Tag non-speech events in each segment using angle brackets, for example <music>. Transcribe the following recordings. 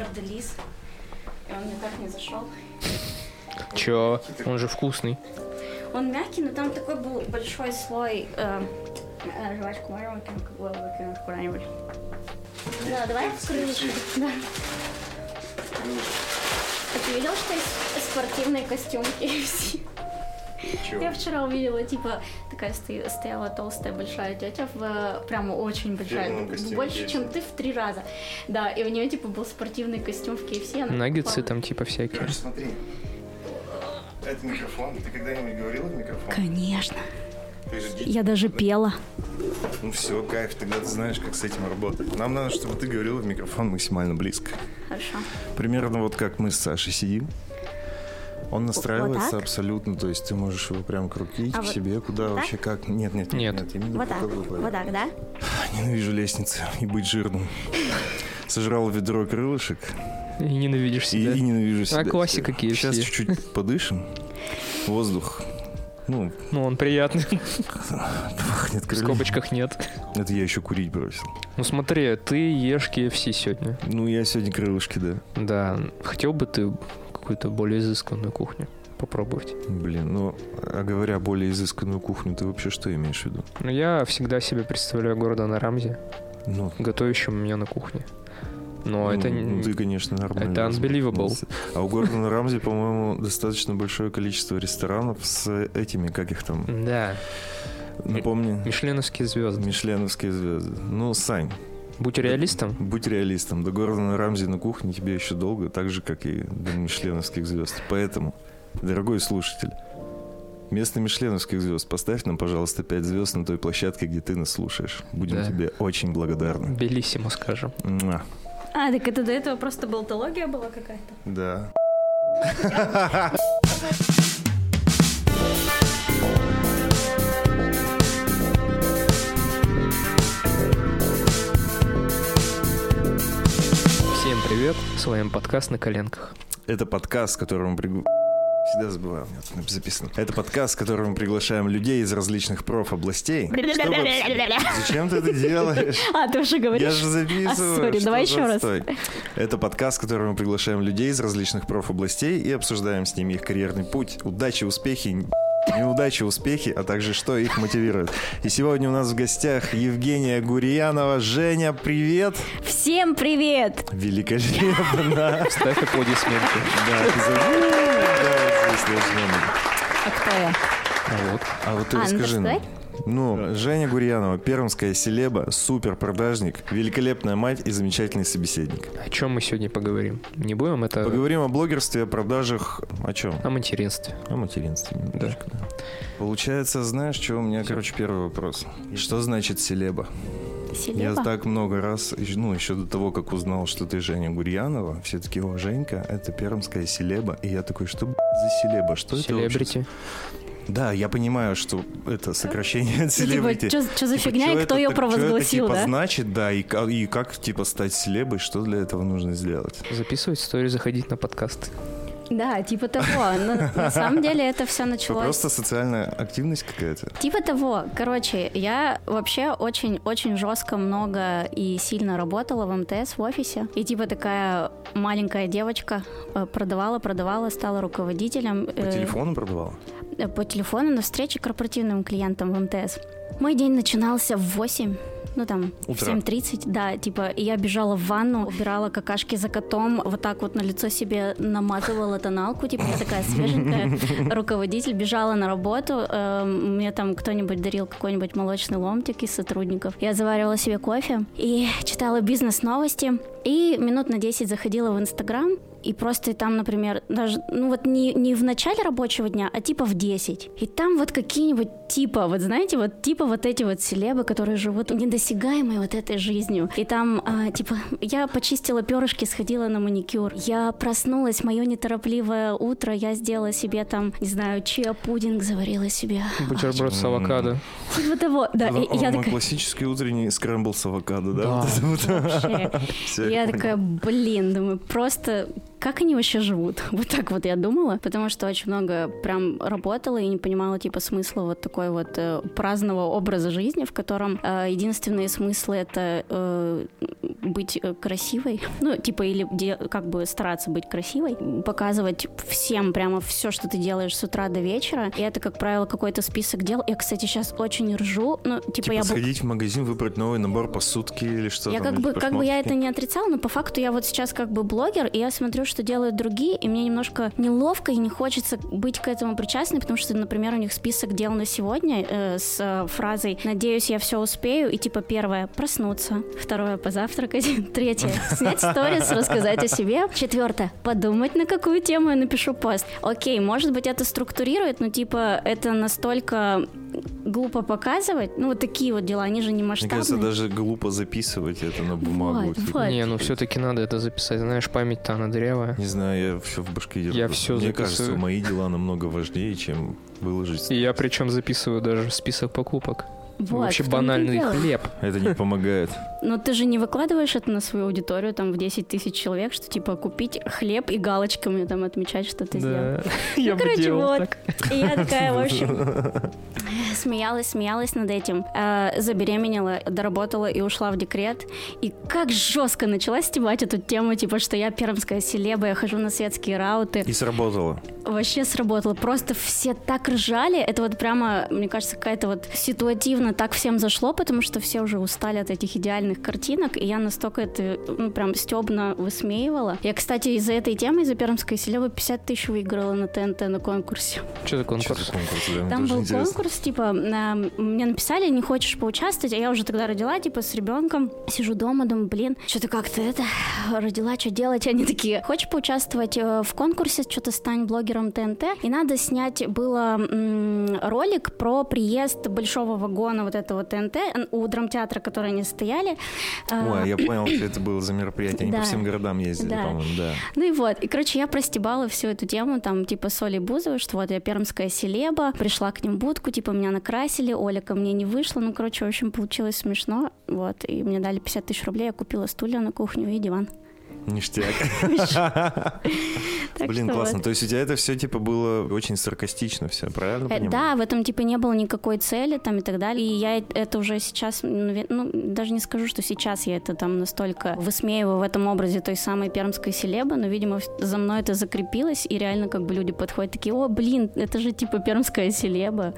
гордолис. И он мне так не зашел. Чё? Он же вкусный. Он мягкий, но там такой был большой слой... Э, э, жвачку выкинуть, как было выкинуть куда-нибудь? Да, давай в крышку. Да. А ты видел, что есть спортивный костюм Я вчера увидела, типа, такая сто- стояла толстая большая тетя, в, прямо очень большая, больше, чем ты в три раза. Да, и у нее, типа, был спортивный костюм в KFC. Наггетсы там типа всякие. Короче, смотри. Это микрофон. Ты когда-нибудь говорила в микрофон? Конечно. Я даже пела. Ну все, кайф, тогда ты знаешь, как с этим работать. Нам надо, чтобы ты говорила в микрофон максимально близко. Хорошо. Примерно вот как мы с Сашей сидим. Он настраивается так? абсолютно, то есть ты можешь его прям крутить А к вот себе, куда так? вообще как. Нет, нет, Нет. нет, именно Вот так. вот. Вот так, да? <sighs> Ненавижу лестницы и быть жирным. Сожрал ведро крылышек И ненавидишь и, себя. и ненавижу себя. классика KFC. Сейчас чуть-чуть подышим. Воздух. Ну, Ну, он приятный. <laughs> пахнет В крыльями. скобочках нет. Это я еще курить бросил. Ну смотри, ты ешь KFC сегодня. Ну, я сегодня крылышки, да. Да. Хотел бы ты какую-то более изысканную кухню попробовать? Блин, ну, а говоря более изысканную кухню, ты вообще что имеешь в виду? Ну, я всегда себе представляю Гордона Рамзи, Ну, готовящим меня на кухне. Но это ну, не... ты, конечно, нормально. это unbelievable. А у Гордона Рамзи, по-моему, достаточно большое количество ресторанов с этими, как их там, Да. напомни, Мишленовские звезды. мишленовские звезды. Ну, Сань, Будь реалистом. будь реалистом. До Гордона Рамзи на кухне тебе еще долго, так же, как и до мишленовских звезд. Поэтому, дорогой слушатель, вместо мишленовских звезд поставь нам, пожалуйста, 5 звезд на той площадке, где ты нас слушаешь. Будем Да. тебе очень благодарны. Белиссимо, скажем. Муа. А, так это до этого просто болтология была какая-то? Да. <laughs> привет, с вами подкаст «На коленках». Это подкаст, которым пригла- Всегда забываю, у меня тут записано. Это подкаст, в котором мы приглашаем людей из различных профобластей. чтобы- Зачем ты это делаешь? А, ты уже говоришь? Я же записываю. А, сори, давай еще раз. Это подкаст, в котором мы приглашаем людей из различных профобластей и обсуждаем с ними их карьерный путь, удачи, успехи, неудачи, успехи, а также что их мотивирует. И сегодня у нас в гостях Евгения Гурьянова. Женя, привет! Всем привет! Великолепно! <laughs> Ставь аплодисменты. Да. А кто я? А вот. А вот ты А, ну расскажи нам. Ну, Женя Гурьянова, пермская селеба, супер продажник, великолепная мать и замечательный собеседник. О чем мы сегодня поговорим? Не будем это... Поговорим о блогерстве, о продажах, о чем? О материнстве. О материнстве немножко, да. Получается, знаешь, что у меня, короче, первый вопрос. Что значит селеба? Я Селеба? так много раз, ну, еще до того, как узнал, что ты Женя Гурьянова, все таки о, Женька, это пермская селеба. И я такой, что за селеба? Что это вообще? Селебрити. Да, я понимаю, что это сокращение от селебрити. Типа, что за Типа, фигня и кто это ее это, провозгласил, типа, да? значит, да, и, ка- и как, типа, стать селебой, что для этого нужно сделать? Записывать историю, заходить на подкасты. Да, типа того. Но на самом деле это все началось... просто социальная активность какая-то? Типа того. Короче, я вообще очень-очень жестко много и сильно работала в МТС в офисе. И типа такая маленькая девочка э, продавала, продавала, стала руководителем. По э, телефону продавала? Э, по телефону на встрече корпоративным клиентам в МТС. Мой день начинался в 8, ну там, Утра. в 7.30, да, типа, и я бежала в ванну, убирала какашки за котом, вот так вот на лицо себе намазывала тоналку, типа, я такая свеженькая, <laughs> руководитель, бежала на работу, эм, мне там кто-нибудь дарил какой-нибудь молочный ломтик из сотрудников. Я заваривала себе кофе и читала бизнес-новости, и минут на 10 заходила в Инстаграм, и просто там, например, даже, ну вот не, не в начале рабочего дня, а типа в 10. И там вот какие-нибудь типа, вот знаете, вот типа вот эти вот селебы, которые живут недосягаемой вот этой жизнью. И там, а, типа, я почистила перышки, сходила на маникюр. Я проснулась, мое неторопливое утро, я сделала себе там, не знаю, чиа-пудинг заварила себе. Бутерброд с авокадо. Типа того, да. и я такая, Классический утренний скрэмбл с авокадо, да? Да. Вот это вот. вообще. Я такая, блин, думаю, просто как они вообще живут? <laughs> Вот так вот я думала, потому что очень много прям работала и не понимала типа смысла вот такой вот э, праздного образа жизни, в котором э, единственные смыслы это э, быть э, красивой, <laughs> ну, типа, или как бы стараться быть красивой, показывать всем прямо все, что ты делаешь с утра до вечера, и это, как правило, какой-то список дел. Я, кстати, сейчас очень ржу, ну, типа, Типа я... сходить в магазин, выбрать новый набор посудки или что Я там, как бы, как бы я это не отрицала, но по факту я вот сейчас как бы блогер, и я смотрю, что делают другие, и мне немножко неловко и не хочется быть к этому причастной, потому что, например, у них список дел на сегодня э, с э, фразой «Надеюсь, я все успею», и типа первое — проснуться, второе — позавтракать, <laughs> третье — снять сторис, рассказать о себе, четвертое — подумать, на какую тему я напишу пост. Окей, может быть, это структурирует, но типа это настолько глупо показывать, ну вот такие вот дела, они же не Мне масштабные. кажется, даже глупо записывать это на бумагу. Вот, типа. вот. Не, ну все-таки надо это записать. Знаешь, память-то она дырявая. Не знаю, я все в башке держу. Я всё Мне записываю. кажется, мои дела намного важнее, чем выложить. И я причем записываю даже список покупок. Вот, Вообще банальный хлеб. Это не помогает. Но ты же не выкладываешь это на свою аудиторию, там, в 10 тысяч человек, что, типа, купить хлеб и галочками там отмечать, что ты сделал. Да. <laughs> Я бы короче, делал вот. так. И я такая, в общем, <laughs> смеялась, смеялась над этим. Э, Забеременела, доработала и ушла в декрет. И как жестко начала стебать эту тему, типа, что я пермская селеба, я хожу на светские рауты. И сработало. Вообще сработало. Просто все так ржали. Это вот прямо, мне кажется, какая-то вот ситуативно так всем зашло, потому что все уже устали от этих идеальных картинок, и я настолько это, ну, прям стебно высмеивала. Я, кстати, из-за этой темы, из-за пермской селебы 50 тысяч выиграла на ТНТ на конкурсе. Что Что конкурс? за конкурс? Да, мне Там был интересно. конкурс, типа, э, мне написали, не хочешь поучаствовать, а я уже тогда родила, типа, с ребенком, сижу дома, думаю, блин, что-то как-то это, родила, что делать? Они такие, хочешь поучаствовать э, в конкурсе, что-то стань блогером ТНТ? И надо снять было м, ролик про приезд большого вагона вот этого ТНТ у драмтеатра, который они стояли. Э, Ой, я <clears throat> понял, что это было за мероприятие. Они Да. по всем городам ездили, Да. по-моему, да. Ну и вот, и, короче, я простебала всю эту тему, там, типа, с Олей Бузовой, что вот я пермская селеба, пришла к ним в будку, типа, меня накрасили, Оля ко мне не вышла, ну, короче, в общем, получилось смешно, вот, и мне дали 50 тысяч рублей, я купила стулья на кухню и диван. Ништяк. Блин, классно. То есть у тебя это все типа было очень саркастично все, правильно Э, понимаю? Да, в этом типа не было никакой цели там и так далее. И я это уже сейчас, ну, даже не скажу, что сейчас я это там настолько высмеиваю в этом образе той самой пермской селебы, но, видимо, за мной это закрепилось, и реально как бы люди подходят такие, о, блин, это же типа пермская селеба.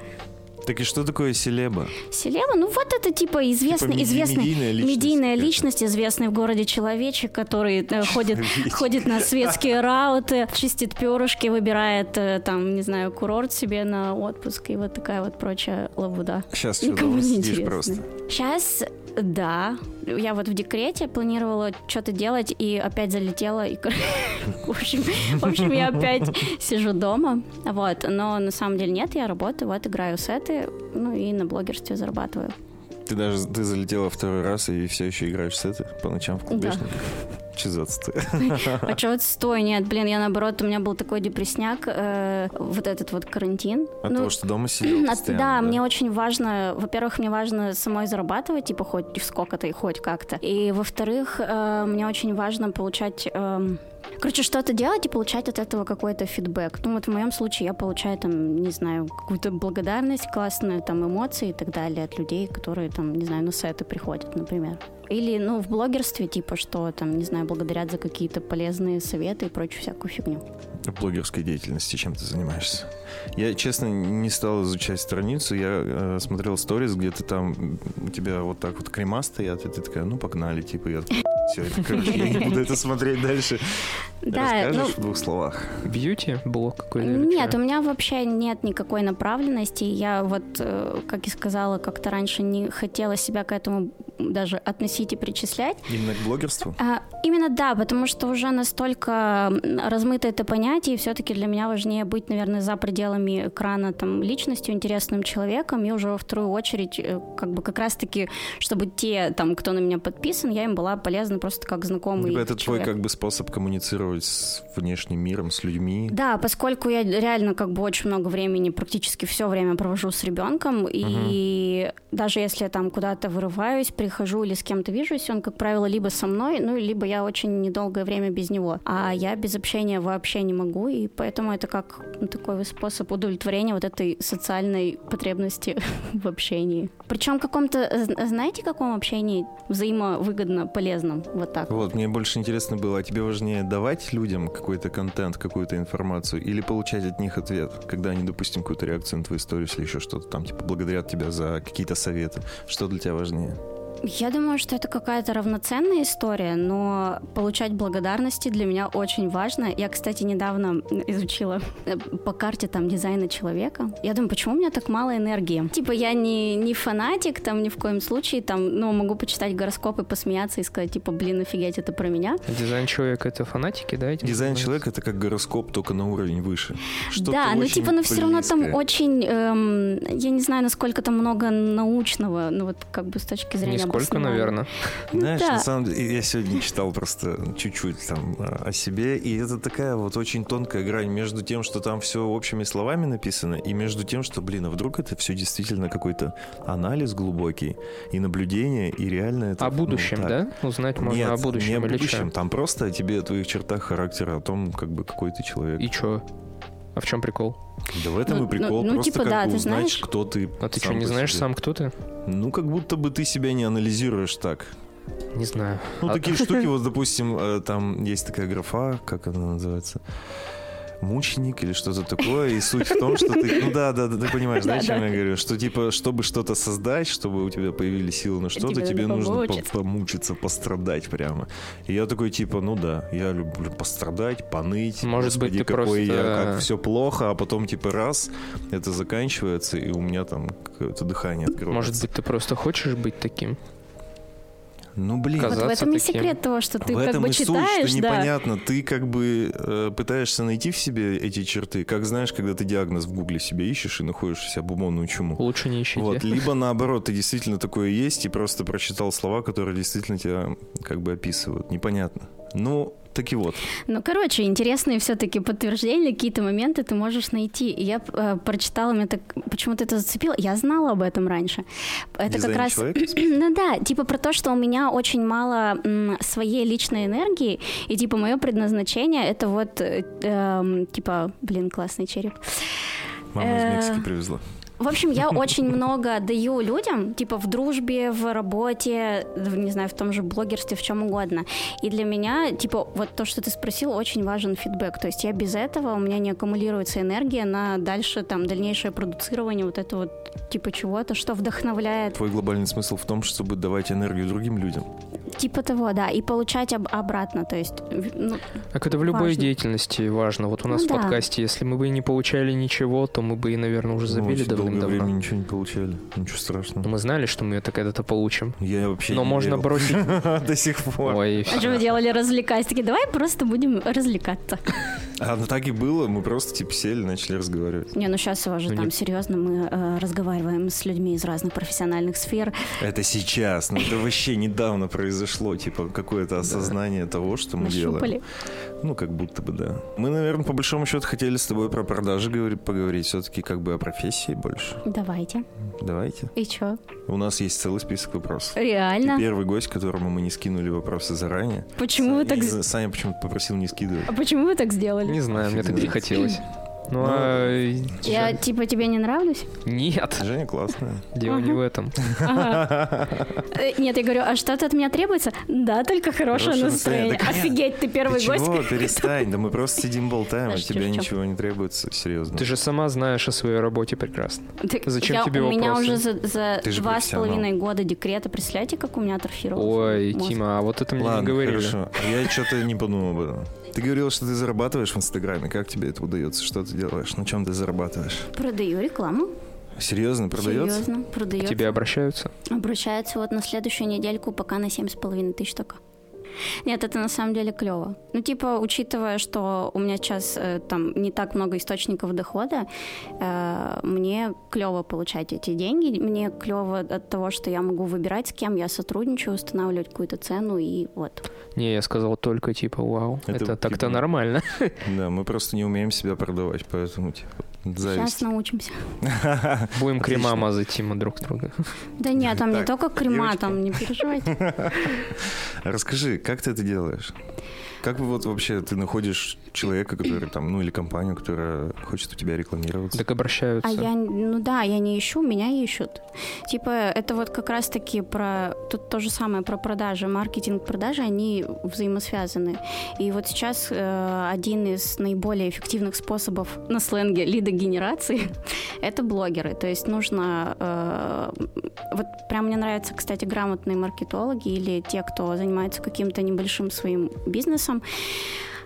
Так и что такое селеба? Селеба, ну вот это типа известный, меди- известный, медийная личность медийная личность, известный в городе человечек, который э, ходит, ходит на светские рауты, чистит перышки, выбирает э, там, не знаю, курорт себе на отпуск и вот такая вот прочая лабуда. Сейчас что, не сидишь просто? Сейчас, да. Я вот в декрете планировала что-то делать и опять залетела. И, <laughs> в, общем, в общем, я опять сижу дома. Вот. Но на самом деле нет, я работаю, вот играю сеты, ну и на блогерстве зарабатываю. Ты даже ты залетела второй раз и все еще играешь сеты по ночам в клубешник? Че за отстой? А что отстой? Нет, блин, я наоборот, у меня был такой депресняк, э, вот этот вот карантин. От Ну, того, что дома сидел От- постоянно, да, мне очень важно, во-первых, мне важно самой зарабатывать, типа хоть сколько-то и хоть как-то. И во-вторых, э, мне очень важно получать... эм, Короче, что-то делать и получать от этого какой-то фидбэк. Ну вот в моем случае я получаю там, не знаю, какую-то благодарность, классные там эмоции и так далее от людей, которые там, не знаю, на сеты приходят, например. Или, ну, в блогерстве, типа, что там, не знаю, благодарят за какие-то полезные советы и прочую всякую фигню. В блогерской деятельности чем ты занимаешься? Я, честно, не стал изучать страницу. Я э, смотрел сторис, где ты там, у тебя вот так вот крема стоят, и ты такая, ну, погнали, типа, я все, короче, я не буду это смотреть дальше. <laughs> Да, ну, Расскажешь в двух словах? Бьюти? Блог какой-то? Нет, у меня вообще нет никакой направленности. Я вот, э, как и сказала, как-то раньше не хотела себя к этому даже относить и причислять. Именно к блогерству? А, именно да, потому что уже настолько размыто это понятие, и все-таки для меня важнее быть, наверное, за пределами экрана там личностью, интересным человеком, и уже во вторую очередь, э, как бы как раз-таки, чтобы те, там, кто на меня подписан, я им была полезна просто как знакомый это твой человек. как бы способ коммуницировать с внешним миром, с людьми. Да, поскольку я реально как бы очень много времени, практически все время провожу с ребенком, и даже если я там куда-то вырываюсь, прихожу хожу или с кем-то вижусь, он, как правило, либо со мной, ну, либо я очень недолгое время без него. А я без общения вообще не могу, и поэтому это как ну, такой способ удовлетворения вот этой социальной потребности <laughs> в общении. Причем каком-то, э, знаете, каком общении взаимовыгодно полезном? Вот так. Вот, мне больше интересно было, а тебе важнее давать людям какой-то контент, какую-то информацию, или получать от них ответ, когда они, допустим, какую-то реакцию на твою историю или еще что-то там, типа, благодарят тебя за какие-то советы. Что для тебя важнее? Я думаю, что это какая-то равноценная история, но получать благодарности для меня очень важно. Я, кстати, недавно изучила э, по карте там дизайна человека. Я думаю, почему у меня так мало энергии? Типа я не, не фанатик, там ни в коем случае, там, ну, могу почитать гороскоп и посмеяться и сказать, типа, блин, офигеть, это про меня. Дизайн человека — это фанатики, да? Этим Дизайн человека — это как гороскоп, только на уровень выше. Что-то да, ну очень типа, но все равно там очень, эм, я не знаю, насколько там много научного, ну вот как бы с точки зрения Нисколько, обоснования. наверное. Знаешь, Да. на самом деле, я сегодня читал просто чуть-чуть там а, о себе, и это такая вот очень тонкая грань между тем, что там все общими словами написано, и между тем, что, блин, а вдруг это все действительно какой-то анализ глубокий, и наблюдение, и реально это... О ну, будущем, так. да? Узнать можно Нет, о будущем не о или будущем, там просто о тебе, о твоих чертах характера, о том, как бы, какой ты человек. И чё? А в чем прикол? Да в этом Ну, и прикол, ну, ну, просто типа, как да, бы ты узнать, знаешь. кто ты А ты что, не знаешь себе. сам, кто ты? Ну, как будто бы ты себя не анализируешь так. Не знаю. Ну, А- такие <laughs> штуки, вот, допустим, э, там есть такая графа, как она называется? Мученик или что-то такое, и суть в том, что ты... Ну да, да, да, ты понимаешь, да, о чем я говорю? Что, типа, чтобы что-то создать, чтобы у тебя появились силы на что-то, Тебе нужно по- помучиться. пострадать прямо. И я такой, типа, ну да, я люблю пострадать, поныть. Может быть, ты какой я, просто- как все плохо, а потом, типа, раз, это заканчивается, и у меня там какое-то дыхание открывается. Может быть, ты просто хочешь быть таким? Ну, блин. Вот в этом и таким. секрет того, что ты в как этом бы и суть, читаешь, что да. непонятно. Ты как бы э, пытаешься найти в себе эти черты. Как знаешь, когда ты диагноз в гугле себе ищешь и находишь себе бумонную чуму. Лучше не ищите. Вот, <laughs> либо наоборот, ты действительно такое есть и просто прочитал слова, которые действительно тебя как бы описывают. Непонятно. Ну, таки вот. Ну, короче, интересные все-таки подтверждения, какие-то моменты ты можешь найти. Я э, прочитала, меня так почему-то это зацепило. Я знала об этом раньше. Это Дизайн как раз... <clears throat> Ну да, типа про то, что у меня очень мало м, своей личной энергии, и типа мое предназначение это вот, э, эм, типа, блин, классный череп. Мама из Э, Мексики привезла. В общем, я <laughs> очень много даю людям, типа в дружбе, в работе, в, не знаю, в том же блогерстве, в чем угодно. И для меня, типа, вот то, что ты спросил, очень важен фидбэк. То есть я без этого, у меня не аккумулируется энергия на дальше, там, дальнейшее продуцирование вот этого вот, типа, чего-то, что вдохновляет. Твой глобальный смысл в том, чтобы давать энергию другим людям. Типа того, да, и получать об- обратно. То есть, ну, Так это в любой Важно. деятельности важно. Вот у нас Ну в да. подкасте, если мы бы не получали ничего, то мы бы и, наверное, уже забили очень долгое время давным-давно. ничего не получали. Ничего Но страшного. мы знали, что мы это когда-то получим. Я вообще Но не можно верил. бросить. <laughs> До сих пор. Ой, а что вы делали, развлекаясь? Такие, давай просто будем развлекаться. А ну так и было. Мы просто типа сели, начали разговаривать. Не, ну сейчас уже Ну, там нет. серьезно мы э, разговариваем с людьми из разных профессиональных сфер. Это сейчас, ну это вообще недавно произошло, типа какое-то осознание того, что мы делаем. Ну, как будто бы, да. Мы, наверное, по большому счету хотели с тобой про продажи говорить, поговорить, все-таки как бы о профессии больше. Давайте. Давайте. И чё? У нас есть целый список вопросов. Реально? Ты первый гость, которому мы не скинули вопросы заранее. Почему вы так... Саня почему-то попросил не скидывать. А почему вы так сделали? Не знаю, мне так не хотелось. Ну, Ну, а... Я типа тебе не нравлюсь? Нет, Женя классная. дело не в этом. Ага. <laughs> Э, Нет, я говорю, а что-то от меня требуется? Да, только хорошее Хорошее настроение. Офигеть, ты первый Ты гость. чего? Перестань. Да мы просто сидим болтаем, А чём? ничего не требуется, серьезно. Ты же сама знаешь о своей работе прекрасно. Так Зачем я- тебе У меня уже за, два с половиной года декрета, представляете, как у меня атрофировался Ой, мозг? Тима, а вот это мне не Ладно, говорили. хорошо. Я что-то не подумал об этом. Ты говорил, что ты зарабатываешь в Инстаграме. Как тебе это удается? Что ты делаешь? На чем ты зарабатываешь? Продаю рекламу. Серьезно, продается? Серьезно, К продается. тебе обращаются? Обращается вот на следующую недельку пока на семь с половиной тысяч только. Нет, это на самом деле клево. Ну, типа, учитывая, что у меня сейчас э, там не так много источников дохода, э, мне клево получать эти деньги. Мне клево от того, что я могу выбирать, с кем я сотрудничаю, устанавливать какую-то цену и вот. Не, я сказал только типа, вау, Это это, так-то типа- нормально. <laughs> Да, мы просто не умеем себя продавать, поэтому типа, Сейчас Зависть. научимся. <laughs> Будем крема мазать Тима друг друга. Да нет, там не только крема, там не переживайте. <laughs> Расскажи, как ты это делаешь? Как вот вообще ты находишь человека, который там, ну или компанию, которая хочет у тебя рекламироваться? Так обращаются. А я, ну да, я не ищу, меня ищут. Типа, это вот как раз-таки про, тут то же самое про продажи, маркетинг, продажи, они взаимосвязаны. И вот сейчас э, один из наиболее эффективных способов на сленге лидогенерации — это блогеры. То есть нужно, э, вот прям мне нравятся, кстати, грамотные маркетологи или те, кто занимается каким-то небольшим своим бизнесом,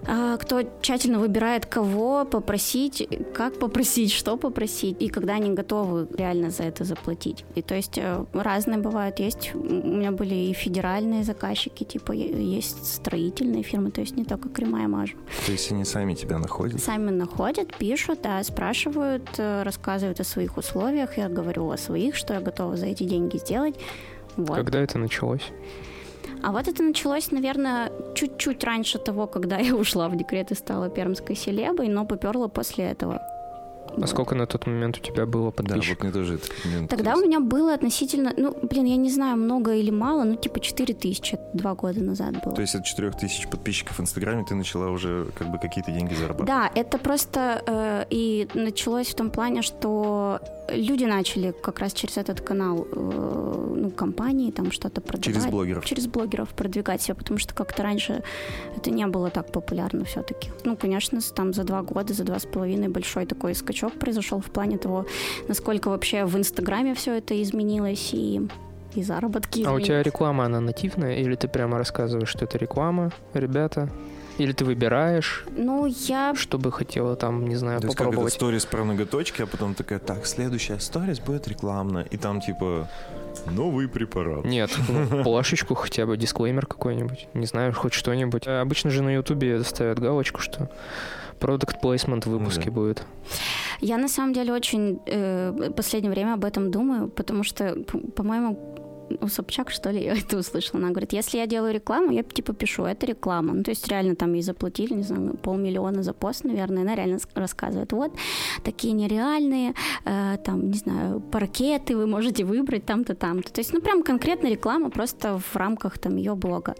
а, кто тщательно выбирает, кого попросить, как попросить, что попросить, и когда они готовы реально за это заплатить. И то есть э, разные бывают. Есть, у меня были и федеральные заказчики, типа есть строительные фирмы, то есть не только крема и мажу. То есть они сами тебя находят? Сами находят, пишут, да, спрашивают, э, рассказывают о своих условиях, я говорю о своих, что я готова за эти деньги сделать. Вот. Когда это началось? А вот это началось, наверное, чуть-чуть раньше того, когда <laughs> я ушла в декрет и стала пермской селебой, но поперла после этого. А сколько на тот момент у тебя было Да, вот подписчиков? мне тоже этот момент. Тогда у меня было относительно, ну, блин, я не знаю, много или мало, ну, типа 4 тысячи, это два года назад было. То есть от 4000 подписчиков в Инстаграме ты начала уже как бы какие-то деньги зарабатывать? Да, это просто э, и началось в том плане, что люди начали как раз через этот канал, э, ну, компании там что-то продавать. Через блогеров? Через блогеров продвигать себя, потому что как-то раньше это не было так популярно все-таки. Ну, конечно, там за два года, за два с половиной большой такой скачок произошел в плане того, насколько вообще в Инстаграме все это изменилось и и заработки. А у изменились. тебя реклама, она нативная? Или ты прямо рассказываешь, что это реклама, ребята? Или ты выбираешь, Ну, я что бы хотела там, не знаю, То есть как это попробовать? сторис про ноготочки, а потом такая, так, следующая сторис будет рекламная. И там типа новый препарат. Нет, ну, <laughs> плашечку хотя бы, дисклеймер какой-нибудь. Не знаю, хоть что-нибудь. Обычно же на Ютубе ставят галочку, что продукт плейсмент в выпуске да. будет. Я на самом деле очень э, последнее время об этом думаю, потому что, по-моему, у Собчак, что ли, я это услышала. Она говорит, если я делаю рекламу, я типа пишу, это реклама. Ну, то есть реально там ей заплатили, не знаю, полмиллиона за пост, наверное. Она реально рассказывает, вот, такие нереальные, э, там, не знаю, паркеты вы можете выбрать там-то, там-то. То есть, ну, прям конкретно реклама просто в рамках там ее блога.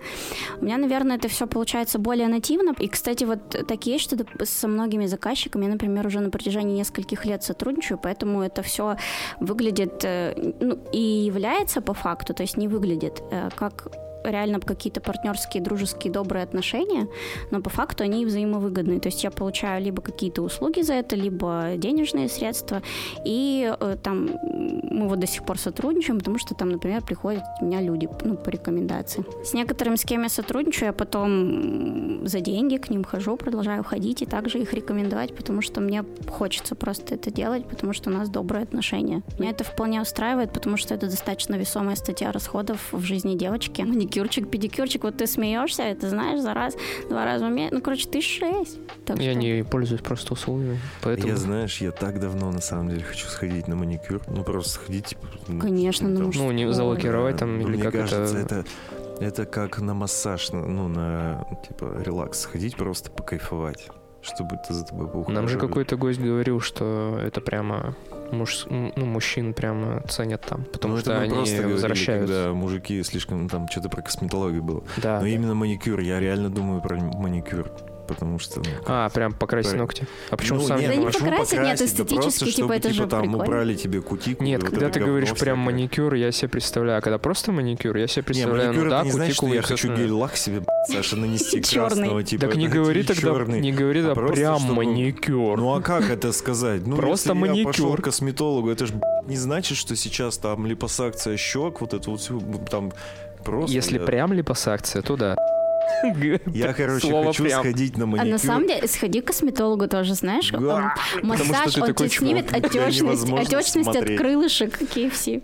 У меня, наверное, это все получается более нативно. И, кстати, вот так есть, что со многими заказчиками, я, например, уже на протяжении нескольких лет сотрудничаю, поэтому это все выглядит э, ну, и является по факту, то есть не выглядит э, как реально какие-то партнерские, дружеские, добрые отношения, но по факту они взаимовыгодные. То есть я получаю либо какие-то услуги за это, либо денежные средства, и э, там мы вот до сих пор сотрудничаем, потому что там, например, приходят у меня люди ну, по рекомендации. С некоторыми, с кем я сотрудничаю, я потом за деньги к ним хожу, продолжаю ходить и также их рекомендовать, потому что мне хочется просто это делать, потому что у нас добрые отношения. Меня это вполне устраивает, потому что это достаточно весомая статья расходов в жизни девочки. Маникюрчик, педикюрчик, вот ты смеешься, это знаешь, за раз, два раза в месяц, ну, короче, ты шесть. Так Я что- не пользуюсь просто услугами, поэтому... Я, знаешь, я так давно на самом деле хочу сходить на маникюр. Ну, просто сходить, типа... ну, Конечно, ну, там, мужской. Ну, не залокировать там, Ну, или мне как кажется, это... это... Это как на массаж, на- ну, на, типа, релакс. Сходить просто покайфовать, чтобы это за тобой поухаживали. Нам же какой-то гость говорил, что это прямо муж, ну, мужчин прямо ценят там, потому Ну, что это мы они просто говорили, возвращаются. когда мужики слишком, там, что-то про косметологию было. Да. Но именно маникюр, я реально думаю про маникюр, потому что... ну, А, прям покрасить Про- ногти. А почему ну, сам нет, Да ну, не почему покрасить, нет? Да эстетически, просто, типа, это же типа, там прикольно. убрали тебе кутикулу. Нет, вот когда ты говоришь прям маникюр, я себе представляю. А когда просто маникюр, я себе Не, представляю, маникюр ну да, не значит, что кутикулы я хочу гель-лак себе, Саша, нанести <laughs> красного, типа. Так не говори тогда, чёрный. не говори А тогда прям маникюр. Ну а как это сказать? Ну, Просто если я пошел маникюр. к косметологу, это же не значит, что сейчас там липосакция щек, вот это вот всё, там просто... Если прям липосакция, то да. Я, короче, Слово хочу прям. сходить на А маникюр. на самом деле, сходи к косметологу тоже, знаешь, Да, он- массаж, он тебе снимет отечность, отечность от крылышек KFC.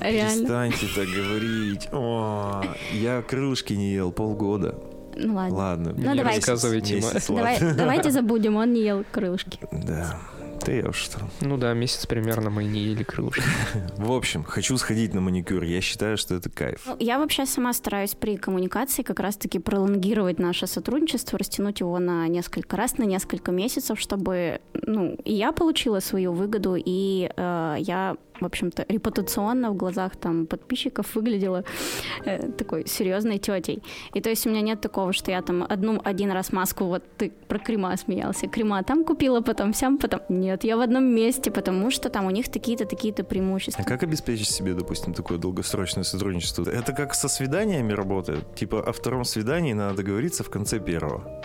Реально. Перестаньте так говорить. О, я крылышки не ел полгода. Ну ладно. Ладно. Ну, давайте. Месяц, Давай, ладно. давайте забудем, он не ел крылышки. Да. Да я уж что. Ну да, месяц примерно мы не ели крылышки. <laughs> В общем, хочу сходить на маникюр. Я считаю, что это кайф. Ну, Я вообще сама стараюсь при коммуникации как раз-таки пролонгировать наше сотрудничество, растянуть его на несколько раз, на несколько месяцев, чтобы ну, и я получила свою выгоду, и э, я, в общем-то, репутационно в глазах там подписчиков выглядела э, такой серьезной тетей. И то есть у меня нет такого, что я там одну один раз маску, вот ты про крема смеялся, крема там купила, потом сям, потом нет, я в одном месте, потому что там у них такие-то такие-то преимущества. А как обеспечить себе, допустим, такое долгосрочное сотрудничество? Это как со свиданиями работает? Типа о втором свидании надо договориться в конце первого.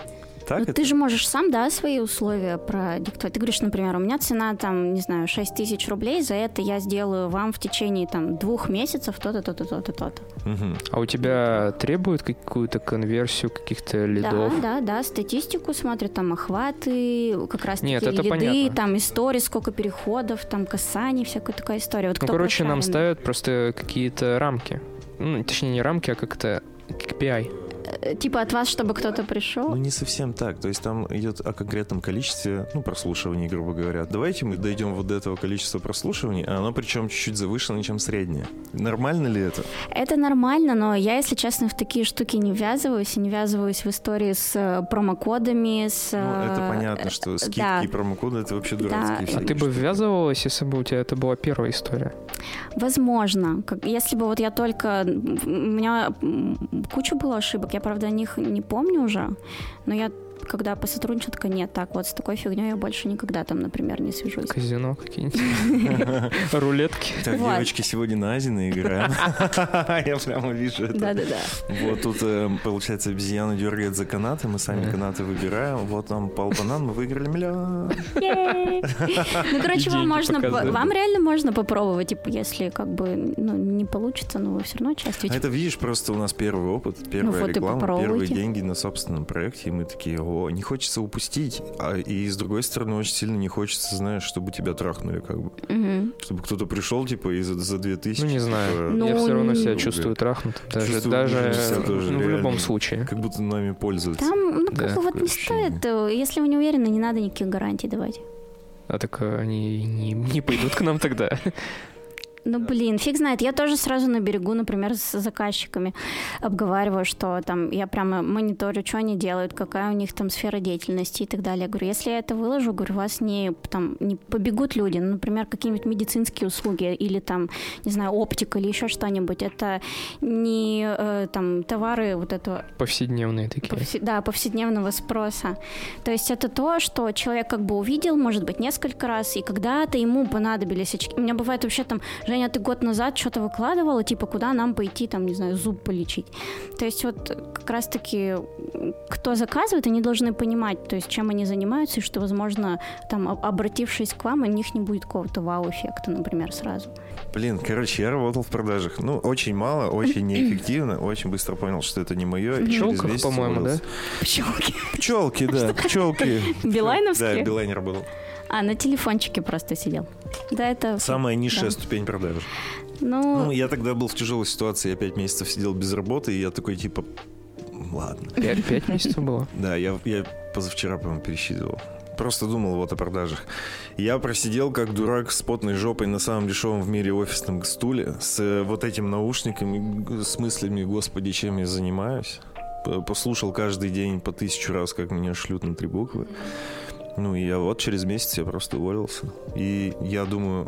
Так Ну, это? ты же можешь сам, да, свои условия продиктовать. Ты говоришь, например, у меня цена там, не знаю, 6 тысяч рублей, за это я сделаю вам в течение там двух месяцев то-то, то-то, то-то, то-то. Мгм. А у тебя требуют какую-то конверсию каких-то лидов? Да, да, да, статистику смотрят, там охваты, как раз Нет, это лиды, понятно. там истории, сколько переходов, там касаний, всякая такая история. Вот Ну, короче, нам ставят просто какие-то рамки. Ну, точнее, не рамки, а как-то KPI. Э, Типа от вас, чтобы кто-то пришел? Ну, не совсем так. То есть там идет о конкретном количестве, ну, прослушиваний, грубо говоря. Давайте мы дойдем вот до этого количества прослушиваний, а оно причем чуть-чуть завышено, чем среднее. Нормально ли это? Это нормально, но я, если честно, в такие штуки не ввязываюсь, и не ввязываюсь в истории с э, промокодами, с... Ну, это э, понятно, что скидки да. и промокоды это вообще дурацкие Да. все. А ты бы ввязывалась, если бы у тебя это была первая история? Возможно. Как, если бы вот я только... У меня куча было ошибок, я, правда, о них не помню уже, но я когда посотрудничала, такая, нет, так вот с такой фигней я больше никогда там, например, не свяжусь. Казино какие-нибудь? <laughs> Рулетки? Так, девочки, сегодня на Азино играем. <laughs> Я прямо вижу это. Да-да-да. Вот тут, э, получается, обезьяна дергает за канаты, мы сами канаты выбираем. Вот нам пал банан, мы выиграли миллион. Ну, короче, вам можно, вам реально можно попробовать, типа, если как бы ну, не получится, но вы все равно А участвуете. это, видишь, просто у нас первый опыт, первая Ну и реклама, первые деньги на собственном проекте, и мы такие, о, не хочется упустить, а и с другой стороны очень сильно не хочется, знаешь, чтобы тебя трахнули, как бы, Мгм. чтобы кто-то пришел, типа, и за, за 2000. Ну, не знаю. типа, Ну, Я все равно себя н- чувствую трахнутым. Даже, Чувствую даже тоже, ну, в любом случае. Как будто нами пользуются. Там, ну, Да, как бы вот не ощущение. стоит, э, если вы не уверены, не надо никаких гарантий давать. А так э, они не, не пойдут к нам тогда. <laughs> Ну, блин, фиг знает. Я тоже сразу на берегу, например, с заказчиками обговариваю, что там я прямо мониторю, что они делают, какая у них там сфера деятельности и так далее. Я говорю, если я это выложу, говорю, вас не, там, не побегут люди, ну, например, какие-нибудь медицинские услуги или там, не знаю, оптика или еще что-нибудь. Это не э, там товары вот этого Повседневные такие. повсе- да, повседневного спроса. То есть это то, что человек как бы увидел, может быть, несколько раз, и когда-то ему понадобились очки. У меня бывает вообще там, Женя, ты год назад что-то выкладывала, типа, куда нам пойти, там, не знаю, зуб полечить. То есть вот как раз-таки кто заказывает, они должны понимать, то есть чем они занимаются, и что, возможно, там, об- обратившись к вам, у них не будет какого-то вау-эффекта, например, сразу. Блин, короче, я работал в продажах. Ну, очень мало, очень неэффективно. Очень быстро понял, что это не мое. месяц по-моему, да? Пчелки. Пчелки, да, пчелки. <laughs> Билайновские? Да, в Билайне работал. А, на телефончике просто сидел. Да, это... Самая низшая Да. ступень продаж. Ну, Ну, я тогда был в тяжелой ситуации, я пять месяцев сидел без работы, и я такой, типа, ладно. Пять, пять месяцев было. <laughs> Да, я, я позавчера, по-моему, пересчитывал. Просто думал вот о продажах. Я просидел как дурак с потной жопой на самом дешевом в мире офисном стуле с э, вот этим наушниками, с мыслями, господи, чем я занимаюсь. Послушал каждый день по тысячу раз, как меня шлют на три буквы. Ну и я вот через месяц я просто уволился. И я думаю,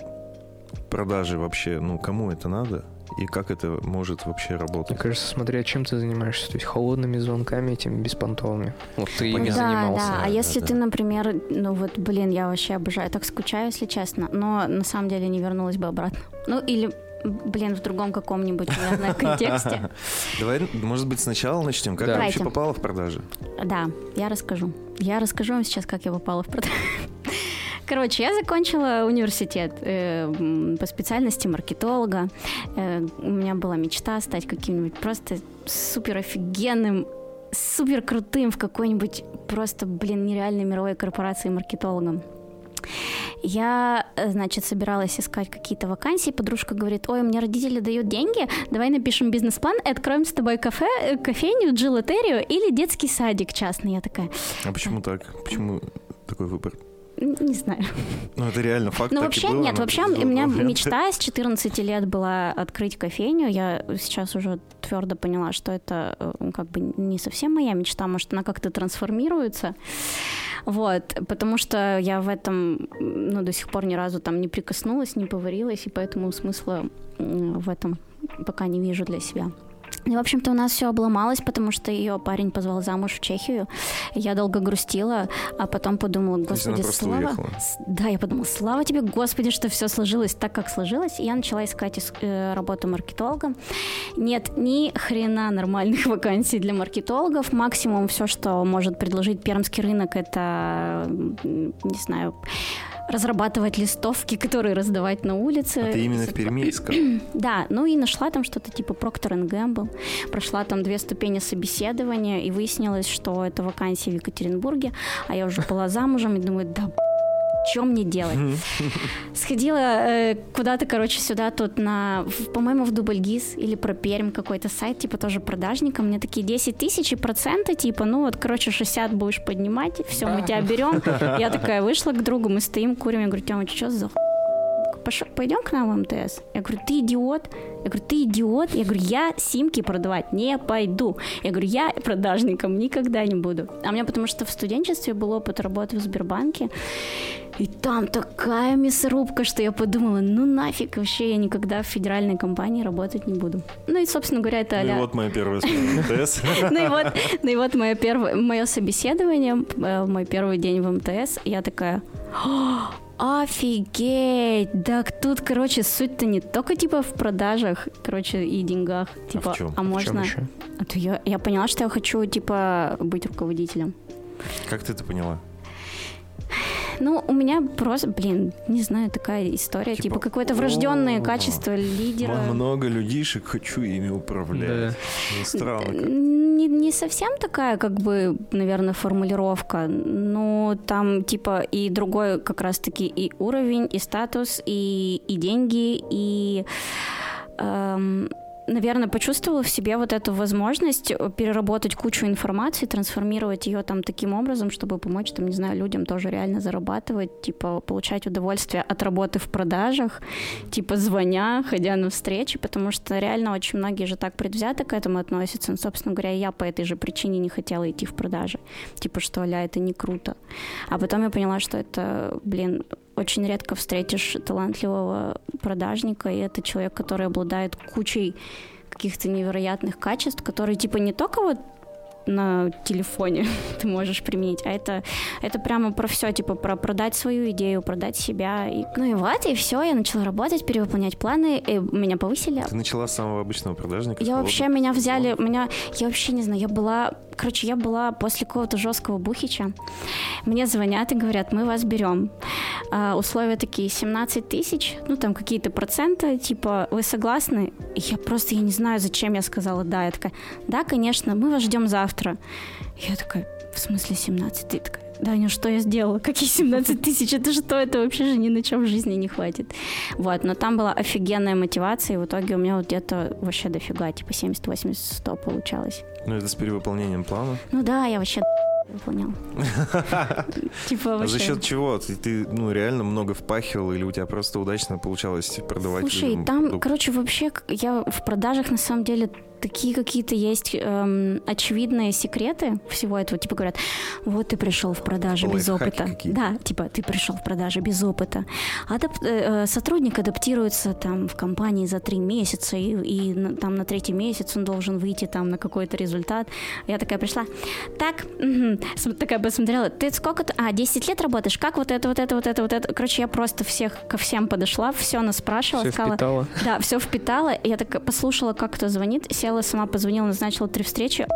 продажи вообще, ну кому это надо? И как это может вообще Мне работать? кажется, смотря чем ты занимаешься. То есть холодными звонками, этими беспонтовыми. Вот ты ими да, занимался. да. А да, если да. ты, например, ну вот, блин, я вообще обожаю, так скучаю, если честно, но на самом деле не вернулась бы обратно. Ну или, блин, в другом каком-нибудь, наверное, <laughs> контексте. Давай, может быть, сначала начнем. Как Да. ты вообще попала в продажи? Да, я расскажу. Я расскажу вам сейчас, как я попала в продажу. Короче, я закончила университет э, по специальности маркетолога. Э, у меня была мечта стать каким-нибудь просто супер офигенным, супер крутым в какой-нибудь просто, блин, нереальной мировой корпорации маркетологом. Я, э, значит, собиралась искать какие-то вакансии. Подружка говорит, ой, мне родители дают деньги, давай напишем бизнес-план и откроем с тобой кафе, э, кофейню, джилатерию или детский садик частный. Я такая, А почему так? Почему такой выбор? Не знаю. Ну, это реально факт. Ну, вообще, было, нет, вообще у меня вариант. мечта с 14 лет была открыть кофейню. Я сейчас уже твердо поняла, что это э, как бы не совсем моя мечта, может, она как-то трансформируется. Вот, потому что я в этом, ну, до сих пор ни разу там не прикоснулась, не поварилась, и поэтому смысла в этом пока не вижу для себя. И, в общем-то, у нас все обломалось, потому что ее парень позвал замуж в Чехию. Я долго грустила, а потом подумала, господи, слава... уехала? Да, я подумала, слава тебе, господи, что все сложилось так, как сложилось. И я начала искать ис- э, работу маркетолога. Нет ни хрена нормальных <laughs> вакансий для маркетологов. Максимум все, что может предложить пермский рынок, это, не знаю, разрабатывать листовки, которые раздавать на улице. А ты именно в Перми искал? <clears throat> Да, ну и нашла там что-то типа Procter Gamble. Прошла там две ступени собеседования, и выяснилось, что это вакансия в Екатеринбурге, а я уже была замужем, и думаю, да что мне делать? Сходила э, куда-то, короче, сюда тут на, по-моему, в Дубльгиз или про Пермь какой-то сайт, типа тоже продажника. Мне такие 10 тысяч и проценты, типа, ну вот, короче, 60 будешь поднимать, все, мы тебя берем. <laughs> Я такая вышла к другу, мы стоим, курим, я говорю, Тёма, что за Пошел, пойдем к нам в МТС. Я говорю, ты идиот? Я говорю, ты идиот? Я говорю, я симки продавать не пойду. Я говорю, я продажником никогда не буду. А у меня потому что в студенчестве был опыт работы в Сбербанке. И там такая мясорубка, что я подумала, ну нафиг, вообще я никогда в федеральной компании работать не буду. Ну и, собственно говоря, это Ну и вот моя первая <laughs> МТС. ну и вот, ну мое собеседование, э, мой первый день в МТС, я такая, «О, офигеть, да тут, короче, суть-то не только типа в продажах, короче, и деньгах, типа, а В В чём можно, ещё? а то я, я поняла, что я хочу типа быть руководителем. Как ты это поняла? Ну, у меня просто, блин, не знаю, такая история, Типа, типа, какое-то врожденное «О, качество лидера. Много людишек, хочу ими управлять. Ну, Странно. Не, не совсем такая, как бы, наверное, формулировка, но там, типа, и другой как раз-таки и уровень, и статус, и, и деньги, и, эм, наверное, почувствовала в себе вот эту возможность переработать кучу информации, трансформировать ее там таким образом, чтобы помочь, там, не знаю, людям тоже реально зарабатывать, типа, получать удовольствие от работы в продажах, типа, звоня, ходя на встречи, потому что реально очень многие же так предвзято к этому относятся. Ну, собственно говоря, я по этой же причине не хотела идти в продажи. Типа, что, ля, это не круто. А потом я поняла, что это, блин, очень редко встретишь талантливого продажника, и это человек, который обладает кучей каких-то невероятных качеств, которые типа не только вот на телефоне <laughs> ты можешь применить, а это, это прямо про все, типа про продать свою идею, продать себя. И, ну и вот, и все, я начала работать, перевыполнять планы, и меня повысили. Ты начала с самого обычного продажника? Я вообще, меня взяли, меня, я вообще не знаю, я была, короче, я была после какого-то жесткого бухича. Мне звонят и говорят, мы вас берем. А, условия такие, 17 тысяч, ну там какие-то проценты, типа, вы согласны? Я просто, я не знаю, зачем я сказала да. Я такая, да, конечно, мы вас ждем завтра. Я такая, в смысле 17? Ты такая, Даня, что я сделала? Какие 17 тысяч? Это что? Это вообще же ни на чем в жизни не хватит. Вот, но там была офигенная мотивация, и в итоге у меня вот где-то вообще дофига, типа 70, 80, 100 получалось. Ну, это с перевыполнением плана. Ну да, я вообще выполнял. <laughs> Типа А за вообще... счет чего? Ты, ты, ну, реально много впахивал, или у тебя просто удачно получалось продавать Слушай, там, короче, вообще я в продажах на самом деле такие какие-то есть эм, очевидные секреты всего этого. Типа говорят, вот ты пришел в продажи без опыта. Да, типа ты пришел в продажи без опыта. Адап- э, э, сотрудник адаптируется там в компании за три месяца, и, и на- там на третий месяц он должен выйти там на какой-то результат. Я такая пришла, так, мгм». См- такая посмотрела, ты сколько-то, а, 10 лет работаешь, как вот это, вот это, вот это, вот это. Короче, я просто всех, ко всем подошла, все наспрашивала, Все сказала, впитала. да, все впитала. Я так послушала, как кто звонит, села сама, позвонила, назначила три встречи.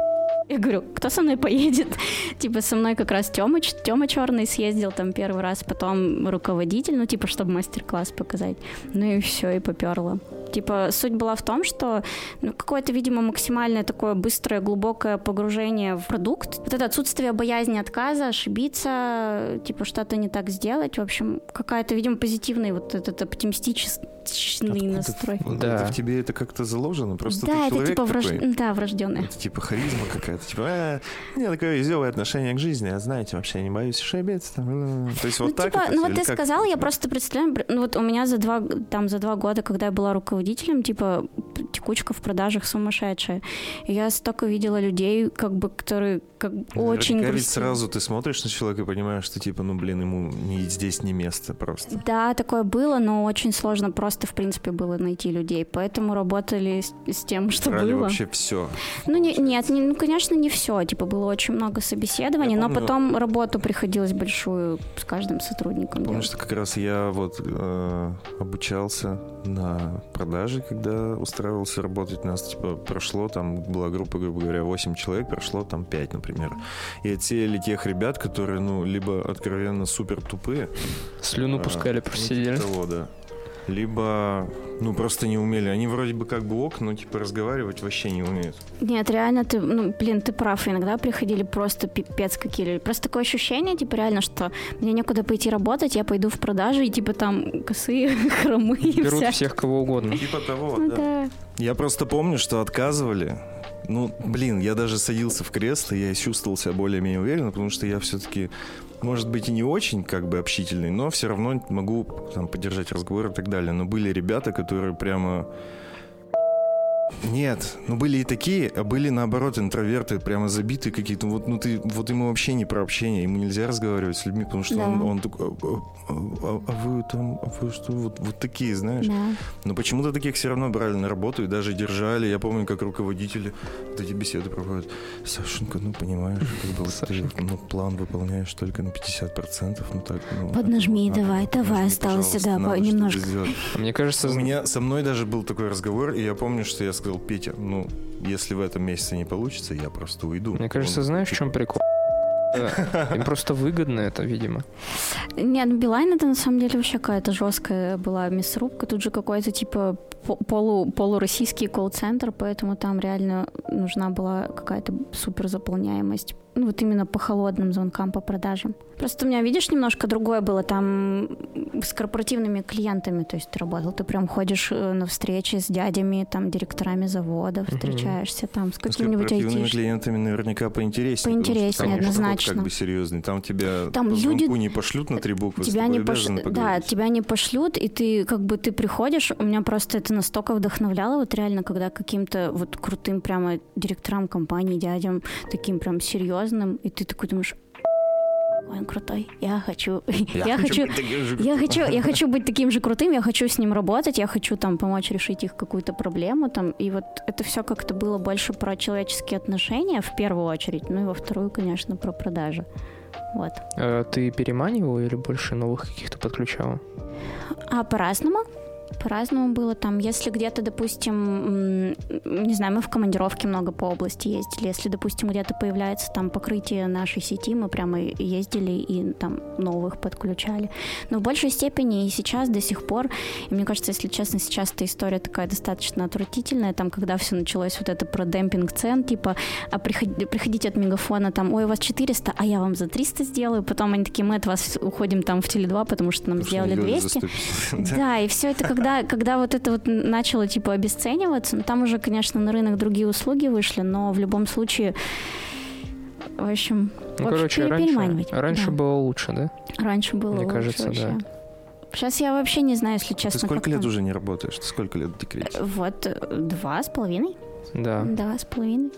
Я говорю, кто со мной поедет? <laughs> Типа со мной как раз Тёма, Тёма Черный съездил там первый раз, потом руководитель, ну типа, чтобы мастер-класс показать. Ну и все, и поперла. Типа, суть была в том, что ну, какое-то, видимо, максимальное такое быстрое, глубокое погружение в продукт. Вот это отсутствие боязни отказа, ошибиться, типа, что-то не так сделать. В общем, какая-то, видимо, позитивный вот этот оптимистичный Откуда настрой. Вот Да. это в тебе это как-то заложено? Просто да, ты это типа врож... такой. да, врожденное. Это типа харизма какая-то. Типа, а, у меня такое веселое отношение к жизни. А знаете, вообще не боюсь ошибиться. там. То есть вот ну, так типа, это ну вот ты как? сказал, я просто представляю, ну вот у меня за два, там, за два года, когда я была руководителем, типа, п- текучка в продажах сумасшедшая. И я столько видела людей, как бы, которые как очень Наверняка ведь сразу ты смотришь на человека и понимаешь, что типа, ну блин, ему не, здесь не место просто. Да, такое было, но очень сложно просто, в принципе, было найти людей. Поэтому работали с, с тем, что Брали было. вообще все. Ну, не- нет, не- ну, конечно, не все. Типа, было очень много собеседований, Я но помню- потом работу приходилось большую с каждым сотрудником Помню, делать. что как раз я вот э, обучался на продаже, когда устраивался работать. Нас типа прошло, там была группа, грубо говоря, 8 человек, прошло там 5, например. И отсеяли тех ребят, которые, ну, либо откровенно супер тупые. Слюну а, пускали, ну, просто типа того, да. Либо, ну, просто не умели. Они вроде бы как бы ок, но типа разговаривать вообще не умеют. Нет, реально, ты, ну, блин, ты прав. Иногда приходили просто пипец какие люди. Просто такое ощущение, типа, реально, что мне некуда пойти работать, я пойду в продажи, и, типа, там косые, <laughs> хромые, Берут вся. всех кого угодно. Типа того, Ну да. да. Я просто помню, что отказывали. Ну, блин, я даже садился в кресло, я чувствовал себя более-менее уверенно, потому что я все-таки, может быть, и не очень как бы общительный, но все равно могу там поддержать разговор и так далее. Но были ребята, которые прямо... Нет, ну были и такие, а были наоборот интроверты, прямо забитые какие-то. Вот, ну ты, вот ему вообще не про общение, ему нельзя разговаривать с людьми, потому что Да. он, он такой, а, а- а- а вы там, а вы что, вот, вот такие, знаешь. Да. Но почему-то таких все равно брали на работу и даже держали. Я помню, как руководители вот эти беседы проводят. Сашенька, ну понимаешь, как бы вот ты ну, план выполняешь только на 50%. Ну так, ну, Поднажми, это- давай, поднажми, давай, осталось, да, немножко. А Мне кажется, У меня со мной даже был такой разговор, и я помню, что я сказал, Петя, ну, если в этом месяце не получится, я просто уйду. мне кажется, Он, знаешь, в типа, чем прикол? <laughs> Им просто выгодно это, видимо. Нет, ну Билайн это на самом деле вообще какая-то жесткая была мясорубка. Тут же какой-то типа по- полу, полуроссийский колл-центр, поэтому там реально нужна была какая-то супер заполняемость. Ну, вот именно по холодным звонкам, по продажам. Просто у меня, видишь, немножко другое было там с корпоративными клиентами, то есть ты работал, ты прям ходишь э, на встречи с дядями, там, директорами заводов, встречаешься там с С каким-нибудь корпоративными айтишником. клиентами наверняка поинтереснее. Поинтереснее, однозначно. как бы серьезный. Там тебя Там по люди- не пошлют на три буквы, с тебя не пош... да, тебя не пошлют, и ты как бы ты приходишь, у меня просто это настолько вдохновляло, вот реально, когда каким-то вот крутым прямо директорам компании, дядям, таким прям серьезным, и ты такой думаешь, он крутой, я хочу, <laughs> я, хочу, быть таким же, я хочу, я хочу быть таким же крутым, я хочу с ним работать, я хочу там помочь решить их какую-то проблему там, и вот это все как-то было больше про человеческие отношения в первую очередь, ну и во вторую, конечно, про продажи. Вот. А Ты переманивал или больше новых каких-то подключала? А по-разному. По-разному было там. Если где-то, допустим, не знаю, мы в командировке много по области ездили. Если, допустим, где-то появляется там покрытие нашей сети, мы прямо ездили и там новых подключали. Но в большей степени и сейчас до сих пор, и мне кажется, если честно, сейчас эта история такая достаточно отвратительная, там, когда все началось вот это про демпинг цен, типа, а приходи- приходите от мегафона, там, ой, у вас 400, а я вам за 300 сделаю. Потом они такие, мы от вас уходим там в Теле2, потому что нам Потому что сделали за 200. 150. <laughs> Да, и все это, когда, когда вот это вот начало типа обесцениваться, ну, там уже, конечно, на рынок другие услуги вышли, но в любом случае, в общем, Ну, в общем, короче, раньше, переманивать. раньше Да. было лучше, да? Раньше было мне лучше кажется, вообще. да. Сейчас я вообще не знаю, если Ты честно. сколько как лет там. уже не работаешь? Ты сколько лет в декрете? Вот э, два с половиной. Да. Два с половиной.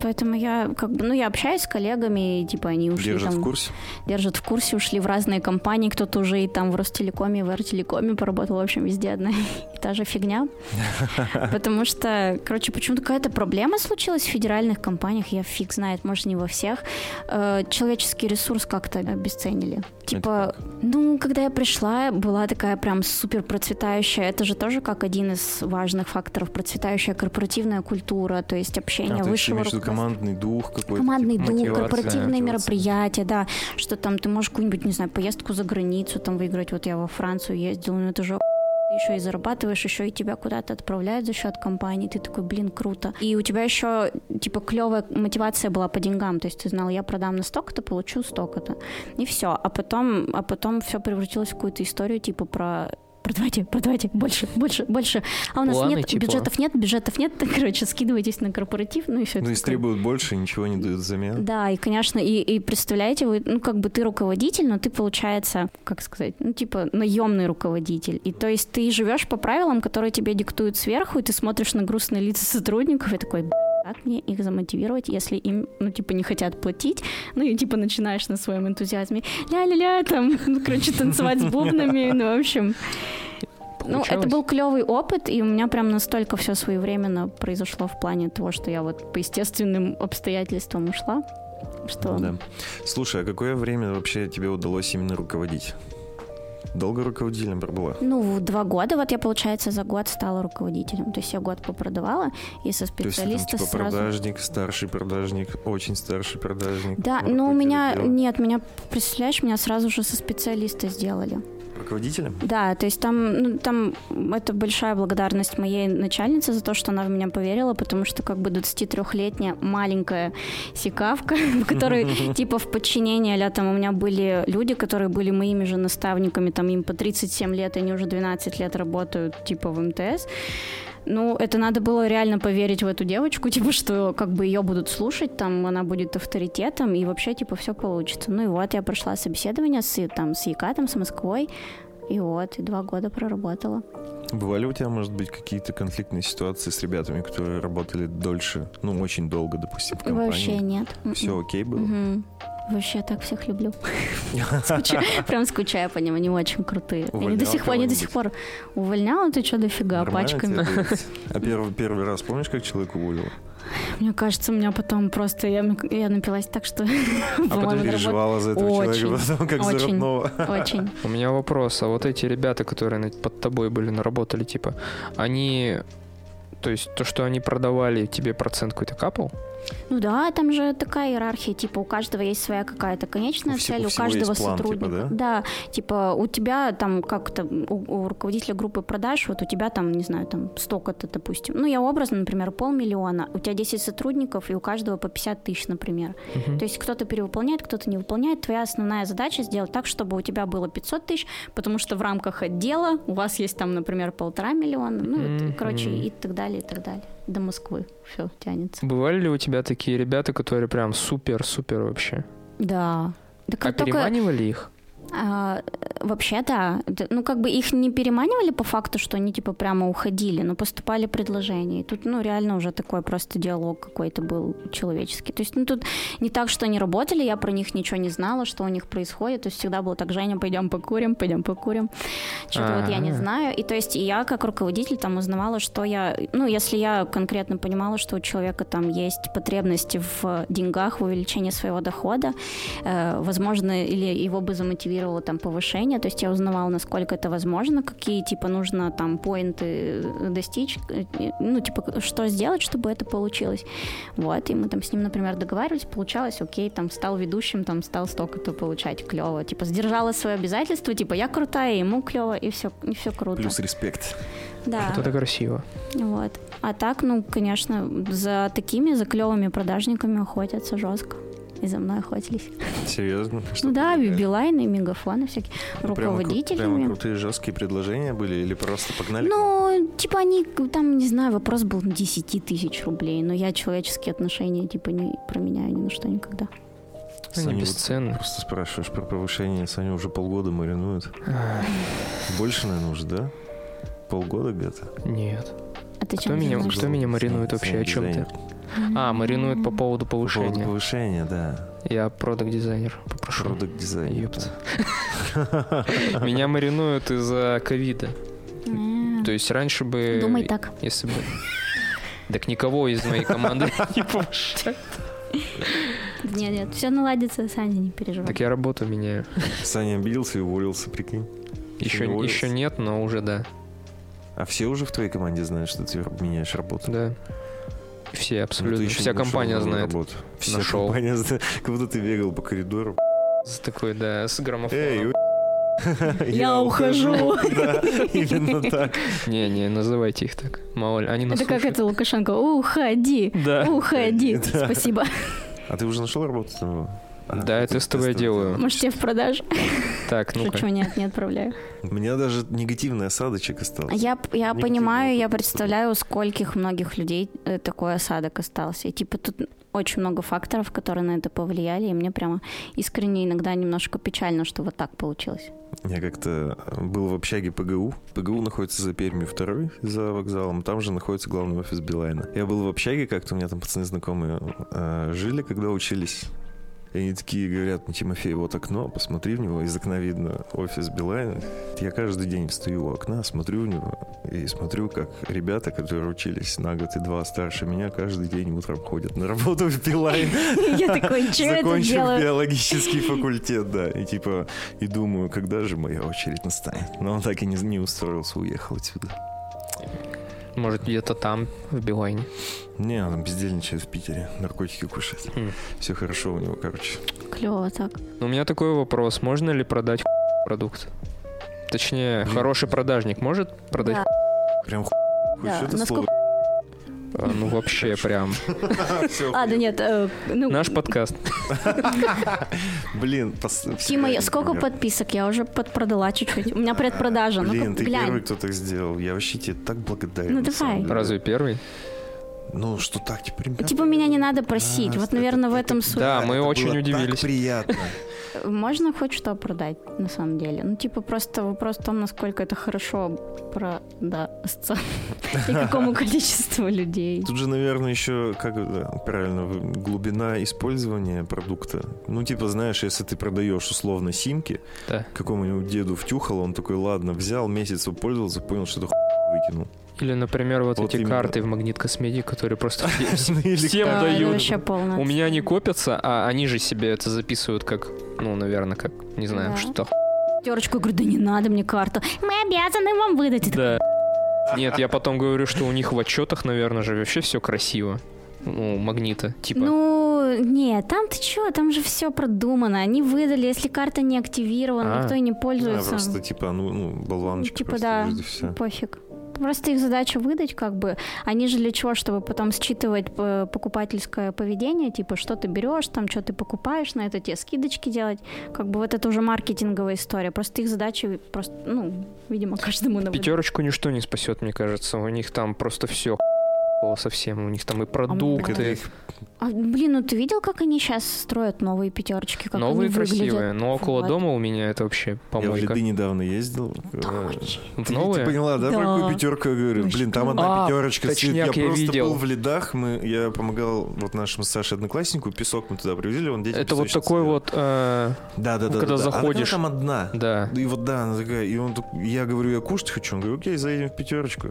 Поэтому я как бы, ну, я общаюсь с коллегами, и, типа, они ушли Держат там, в курсе? держат в курсе, ушли в разные компании, кто-то уже и там в Ростелекоме, и в Артелекоме поработал, в общем, везде одна та же фигня. <laughs> Потому что, короче, почему-то какая-то проблема случилась в федеральных компаниях, я фиг знает, может, не во всех. Э, Человеческий ресурс как-то обесценили. Типа, ну, когда я пришла, была такая прям супер процветающая, это же тоже как один из важных факторов, процветающая корпоративная культура, то есть общение А, то есть высшего руководства. командный дух какой-то? Командный типа, дух, мотивация, корпоративные мероприятия, да, что там ты можешь какую-нибудь, не знаю, поездку за границу там выиграть. Вот я во Францию ездила, ну это же охуенно. еще и зарабатываешь, еще и тебя куда-то отправляют за счет компании, ты такой, блин, круто. И у тебя еще, типа, клевая мотивация была по деньгам, то есть ты знал, я продам на столько-то, получу столько-то, и все. А потом, а потом все превратилось в какую-то историю, типа, про продавайте, продавайте, больше, больше, больше. А у нас Планы, нет, типа. бюджетов нет, бюджетов нет, <laughs> короче, скидывайтесь на корпоратив, ну и все. Ну, если требуют больше, ничего не дают взамен. Да, и, конечно, и, и представляете, вы, ну, как бы ты руководитель, но ты, получается, как сказать, ну, типа, наемный руководитель. И то есть ты живешь по правилам, которые тебе диктуют сверху, и ты смотришь на грустные лица сотрудников и такой, «Б***ь, как мне их замотивировать, если им, ну, типа, не хотят платить, ну, и, типа, начинаешь на своем энтузиазме ля-ля-ля, там, <laughs> ну, короче, танцевать с бубнами, ну, в общем. Ну, это был клевый опыт, и у меня прям настолько все своевременно произошло в плане того, что я вот по естественным обстоятельствам ушла, что... Да. Слушай, а какое время вообще тебе удалось именно руководить? Долго руководителем пробыла? Ну, два года, вот я, получается, за год стала руководителем. То есть я год попродавала, и со То есть там специалиста типа сразу... продажник, старший продажник, очень старший продажник. Да, но у меня... отдела. Нет, меня, представляешь, меня сразу же со специалиста сделали. Руководителем? Да, то есть там, ну, там это большая благодарность моей начальнице за то, что она в меня поверила, потому что как бы 23-летняя маленькая сикавка, <laughs> в которой <laughs> типа в подчинении, а там у меня были люди, которые были моими же наставниками, там им по 37 лет, они уже 12 лет работают типа в МТС. Ну, это надо было реально поверить в эту девочку, <laughs> типа, что как бы ее будут слушать, там она будет авторитетом, и вообще, типа, все получится. Ну и вот, я прошла собеседование с, там, с Екатом, с Москвой, и вот, и два года проработала. Бывали у тебя, может быть, какие-то конфликтные ситуации с ребятами, которые работали дольше, ну, очень долго, допустим, в компании? Вообще нет. Все окей было? Мгм. Вообще так всех люблю. <laughs> Скучаю- Прям скучаю по ним, они очень крутые. Они до сих пор, они до сих пор увольняла, ты что, дофига, Нормально пачками. <laughs> А первый, первый раз помнишь, как человек уволил? Мне кажется, у меня потом просто, я, я напилась так, что... <laughs> А потом переживала за этого Очень, человека, потом как за очень. родного. Очень. У меня вопрос, а вот эти ребята, которые под тобой были, наработали, типа, они... То есть то, что они продавали, тебе процент какой-то капал? Ну да, там же такая иерархия, типа у каждого есть своя какая-то конечная У цель, у у каждого есть план, типа, сотрудника. да? типа у тебя там как-то у, у руководителя группы продаж, вот у тебя там, не знаю, там столько-то, допустим. Ну я образно, например, полмиллиона, у тебя 10 сотрудников, и у каждого по 50 тысяч, например. Мгм. То есть кто-то перевыполняет, кто-то не выполняет. Твоя основная задача сделать так, чтобы у тебя было 500 тысяч, потому что в рамках отдела у вас есть там, например, полтора миллиона, ну, вот, Мгм. короче, и так далее, и так далее. До Москвы все тянется. Бывали ли у тебя такие ребята, которые прям супер-супер вообще? Да. Так А только, переманивали их? А, вообще, да. Ну, как бы их не переманивали по факту, что они, типа, прямо уходили, но поступали предложения. И тут, ну, реально уже такой просто диалог какой-то был человеческий. То есть, ну, тут не так, что они работали, я про них ничего не знала, что у них происходит. То есть всегда было так, Женя, пойдем покурим, пойдем покурим. Что-то вот я не знаю. И то есть и я, как руководитель, там узнавала, что я... Ну, если я конкретно понимала, что у человека там есть потребности в деньгах, в увеличении своего дохода, э, возможно, или его бы замотивировало там повышение, то есть я узнавала, насколько это возможно, какие, типа, нужно там поинты достичь, э, ну, типа, что сделать, чтобы это получилось. Вот, и мы там с ним, например, договаривались, получалось, окей, там, стал ведущим, там, стал столько-то получать, клево. Типа, сдержала свое обязательство, типа, я крутая, ему клево, и все, и все круто. Плюс респект. Да. Вот это красиво. Вот. А так, ну, конечно, за такими, за клевыми продажниками охотятся жестко. И за мной охотились. Серьезно? Что ну да? Билайны, мегафоны всякие. Ну, прямо кру- Руководителями. Прямо крутые жесткие предложения были или просто погнали? Ну, типа они, там, не знаю, вопрос был 10 тысяч рублей, но я человеческие отношения, типа, не променяю ни на что никогда. Они Саня, вот бесценны. Просто спрашиваешь про повышение, Саня уже полгода маринует. Больше, наверное, уже, да? Полгода где-то? Нет. А ты Кто чем меня, кто меня маринует вообще? О чем ты? Дизайнер. А, маринует по поводу По поводу повышения. повышения, да. Я продакт дизайнер попрошу. Продукт дизайн. Ёпта. Меня маринуют из-за ковида. То есть раньше бы... Думай так. Если бы... Так никого из моей команды <laughs> не повышают. Нет, нет, все наладится, Саня, не переживай. Так я работу меняю. Саня обиделся и уволился, прикинь. Еще, не уволился? еще нет, но уже да. А все уже в твоей команде знают, что ты меняешь работу? Да. Все, Ну, абсолютно. еще Вся компания знает. работу. Вся Нашел. компания знает. Как будто ты бегал по коридору. С такой, да, с граммофоном. Эй, у- <laughs> Я ухожу. <laughs> Да, <laughs> именно так. Не, не, называйте их так. Мало ли, они нас Это как это Лукашенко. Уходи. Уходи. Спасибо. А ты уже нашел работу? А, Да, я тестовое тестовое делаю. Может, тебе в продажу? Так, ну-ка. Шучу, нет, не отправляю. У меня даже негативный осадочек остался. Я, я Негативный понимаю, опыт. я представляю, у скольких многих людей э, такой осадок остался. И типа тут очень много факторов, которые на это повлияли, и мне прямо искренне иногда немножко печально, что вот так получилось. Я как-то был в общаге ПГУ. ПГУ находится за Пермью второй, за вокзалом. Там же находится главный офис Билайна. Я был в общаге как-то, у меня там пацаны знакомые э, жили, когда учились. И они такие говорят, ну, Тимофей, вот окно, посмотри в него, из окна видно офис Билайна. Я каждый день встаю у окна, смотрю в него и смотрю, как ребята, которые учились на год и два старше меня, каждый день утром ходят на работу в Билайн. <laughs> Я такой, что это делаю? биологический <laughs> факультет, да. И типа, и думаю, когда же моя очередь настанет. Но он так и не, не устроился, уехал отсюда. Может, где-то там, в Билайне. Не, он бездельничает в Питере, наркотики кушает. Хм. Все хорошо у него, короче. Клево так. Но у меня такой вопрос. Можно ли продать продукт? Точнее, Блин. хороший продажник может продать? Да. Прям ху... Да, Что это насколько- слово? А, Ну, вообще прям. <laughs> А, да нет, э, ну, Наш подкаст. <laughs> Блин. Тима, сколько подписок? Я уже подпродала чуть-чуть. У меня предпродажа. Ну, Блин, ты первый, кто так сделал. Я вообще тебе так благодарен. Ну, давай. Разве первый? Ну, что так, типа, ребята... Типа меня не надо просить. А, Вот, это- наверное, в это- этом суть. Да, мы это очень удивились. Так приятно. Можно хоть что продать, на самом деле. Ну, типа, просто вопрос в том, насколько это хорошо продастся. <laughs> И какому <laughs> количеству людей. Тут же, наверное, еще, как правильно, глубина использования продукта. Ну, типа, знаешь, если ты продаешь условно симки, какому-нибудь деду втюхал, он такой, ладно, взял, месяц попользовался, понял, что это выкинул. Или, например, вот, Вот эти именно. карты в Магнит Косметик, которые просто <laughs> все- всем дают. полно. У меня они копятся, а они же себе это записывают как, ну, наверное, как, не знаю, что. Пятерочку, говорю, да не надо мне карту. Мы обязаны вам выдать. Да. Нет, я потом говорю, что у них в отчетах, наверное, же вообще все красиво. Ну, магнита, типа. Ну, нет, там ты чё, там же все продумано. Они выдали, если карта не активирована, А. никто и не Да, пользуется. просто, типа, ну, ну болваночка Типа, да. всё. Пофиг. Просто их задача выдать, как бы. Они же для чего? Чтобы потом считывать э, покупательское поведение, типа, что ты берешь, там, что ты покупаешь, на это тебе скидочки делать. Как бы вот это уже маркетинговая история. Просто их задача просто, ну, видимо, каждому на Пятерочку ничто не спасет, мне кажется. У них там просто все совсем. У них там и продукты. Это их А, блин, ну ты видел, как они сейчас строят новые пятерочки? Как Новые они выглядят? красивые, но около Вот. дома у меня это вообще Я в помойка. Лиды недавно ездил. э, В Ты, новые? ты поняла, да, Да. про какую пятерку я говорю? Блин, там одна А, пятерочка стоит. Я, точняк, я просто видел. был в лидах. Мы, я помогал вот нашему Саше однокласснику. Песок мы туда привезли, он детям Это вот такой делал. вот, э, Да, да, да. когда да, да. заходишь- Она там одна. да. И вот да, она такая. И он я говорю, я кушать хочу. Он говорит, окей, заедем в пятерочку.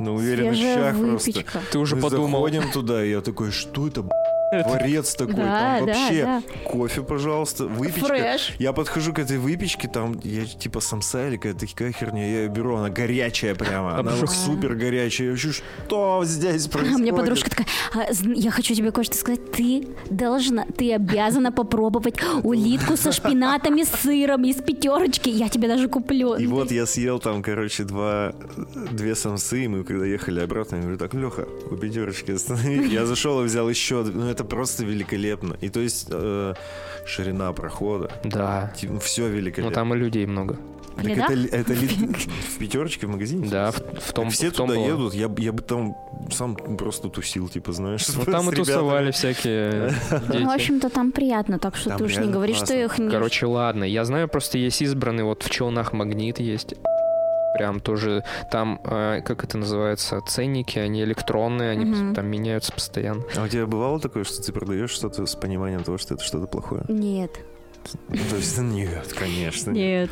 На уверенных щах просто. Ты уже Мы подумал. заходим туда, и я такой, что это, б***ь, <laughs> дворец такой? Да, там да, вообще да. кофе, пожалуйста, выпечка. Фреш. Я подхожу к этой выпечке, там я типа самса или какая-то такая херня, я ее беру, она горячая прямо, она вот супер горячая. Я вообще, что здесь <laughs> А происходит? мне подружка такая, «А, я хочу тебе кое-что сказать. Ты должна, ты обязана попробовать <laughs> улитку со шпинатами, с сыром из пятерочки. Я тебе даже куплю. И вот я съел там, короче, два, две самсы, и мы когда ехали обратно, я говорю, так, Леха, у пятерочки останови. Я зашел и взял еще, ну это просто великолепно. И то есть э, ширина прохода, Да. все Ну великолепно. там и людей много. Так это, это ли- <laughs> в пятерочке в магазине? Да, в, в том, Все в том туда было. едут, я, я бы там сам просто тусил, типа, знаешь. Ну там <laughs> и тусовали всякие <laughs> Ну, в дети. общем-то, там приятно, так что Там ты уж не реально говори, что классно. их не... Короче, ладно. Я знаю, просто есть избранный, вот в Челнах магнит есть. Прям тоже там, э, как это называется, ценники, они электронные, они Мгм. там меняются постоянно. А у тебя бывало такое, что ты продаешь что-то с пониманием того, что это что-то плохое? Нет, То есть, нет, конечно. нет.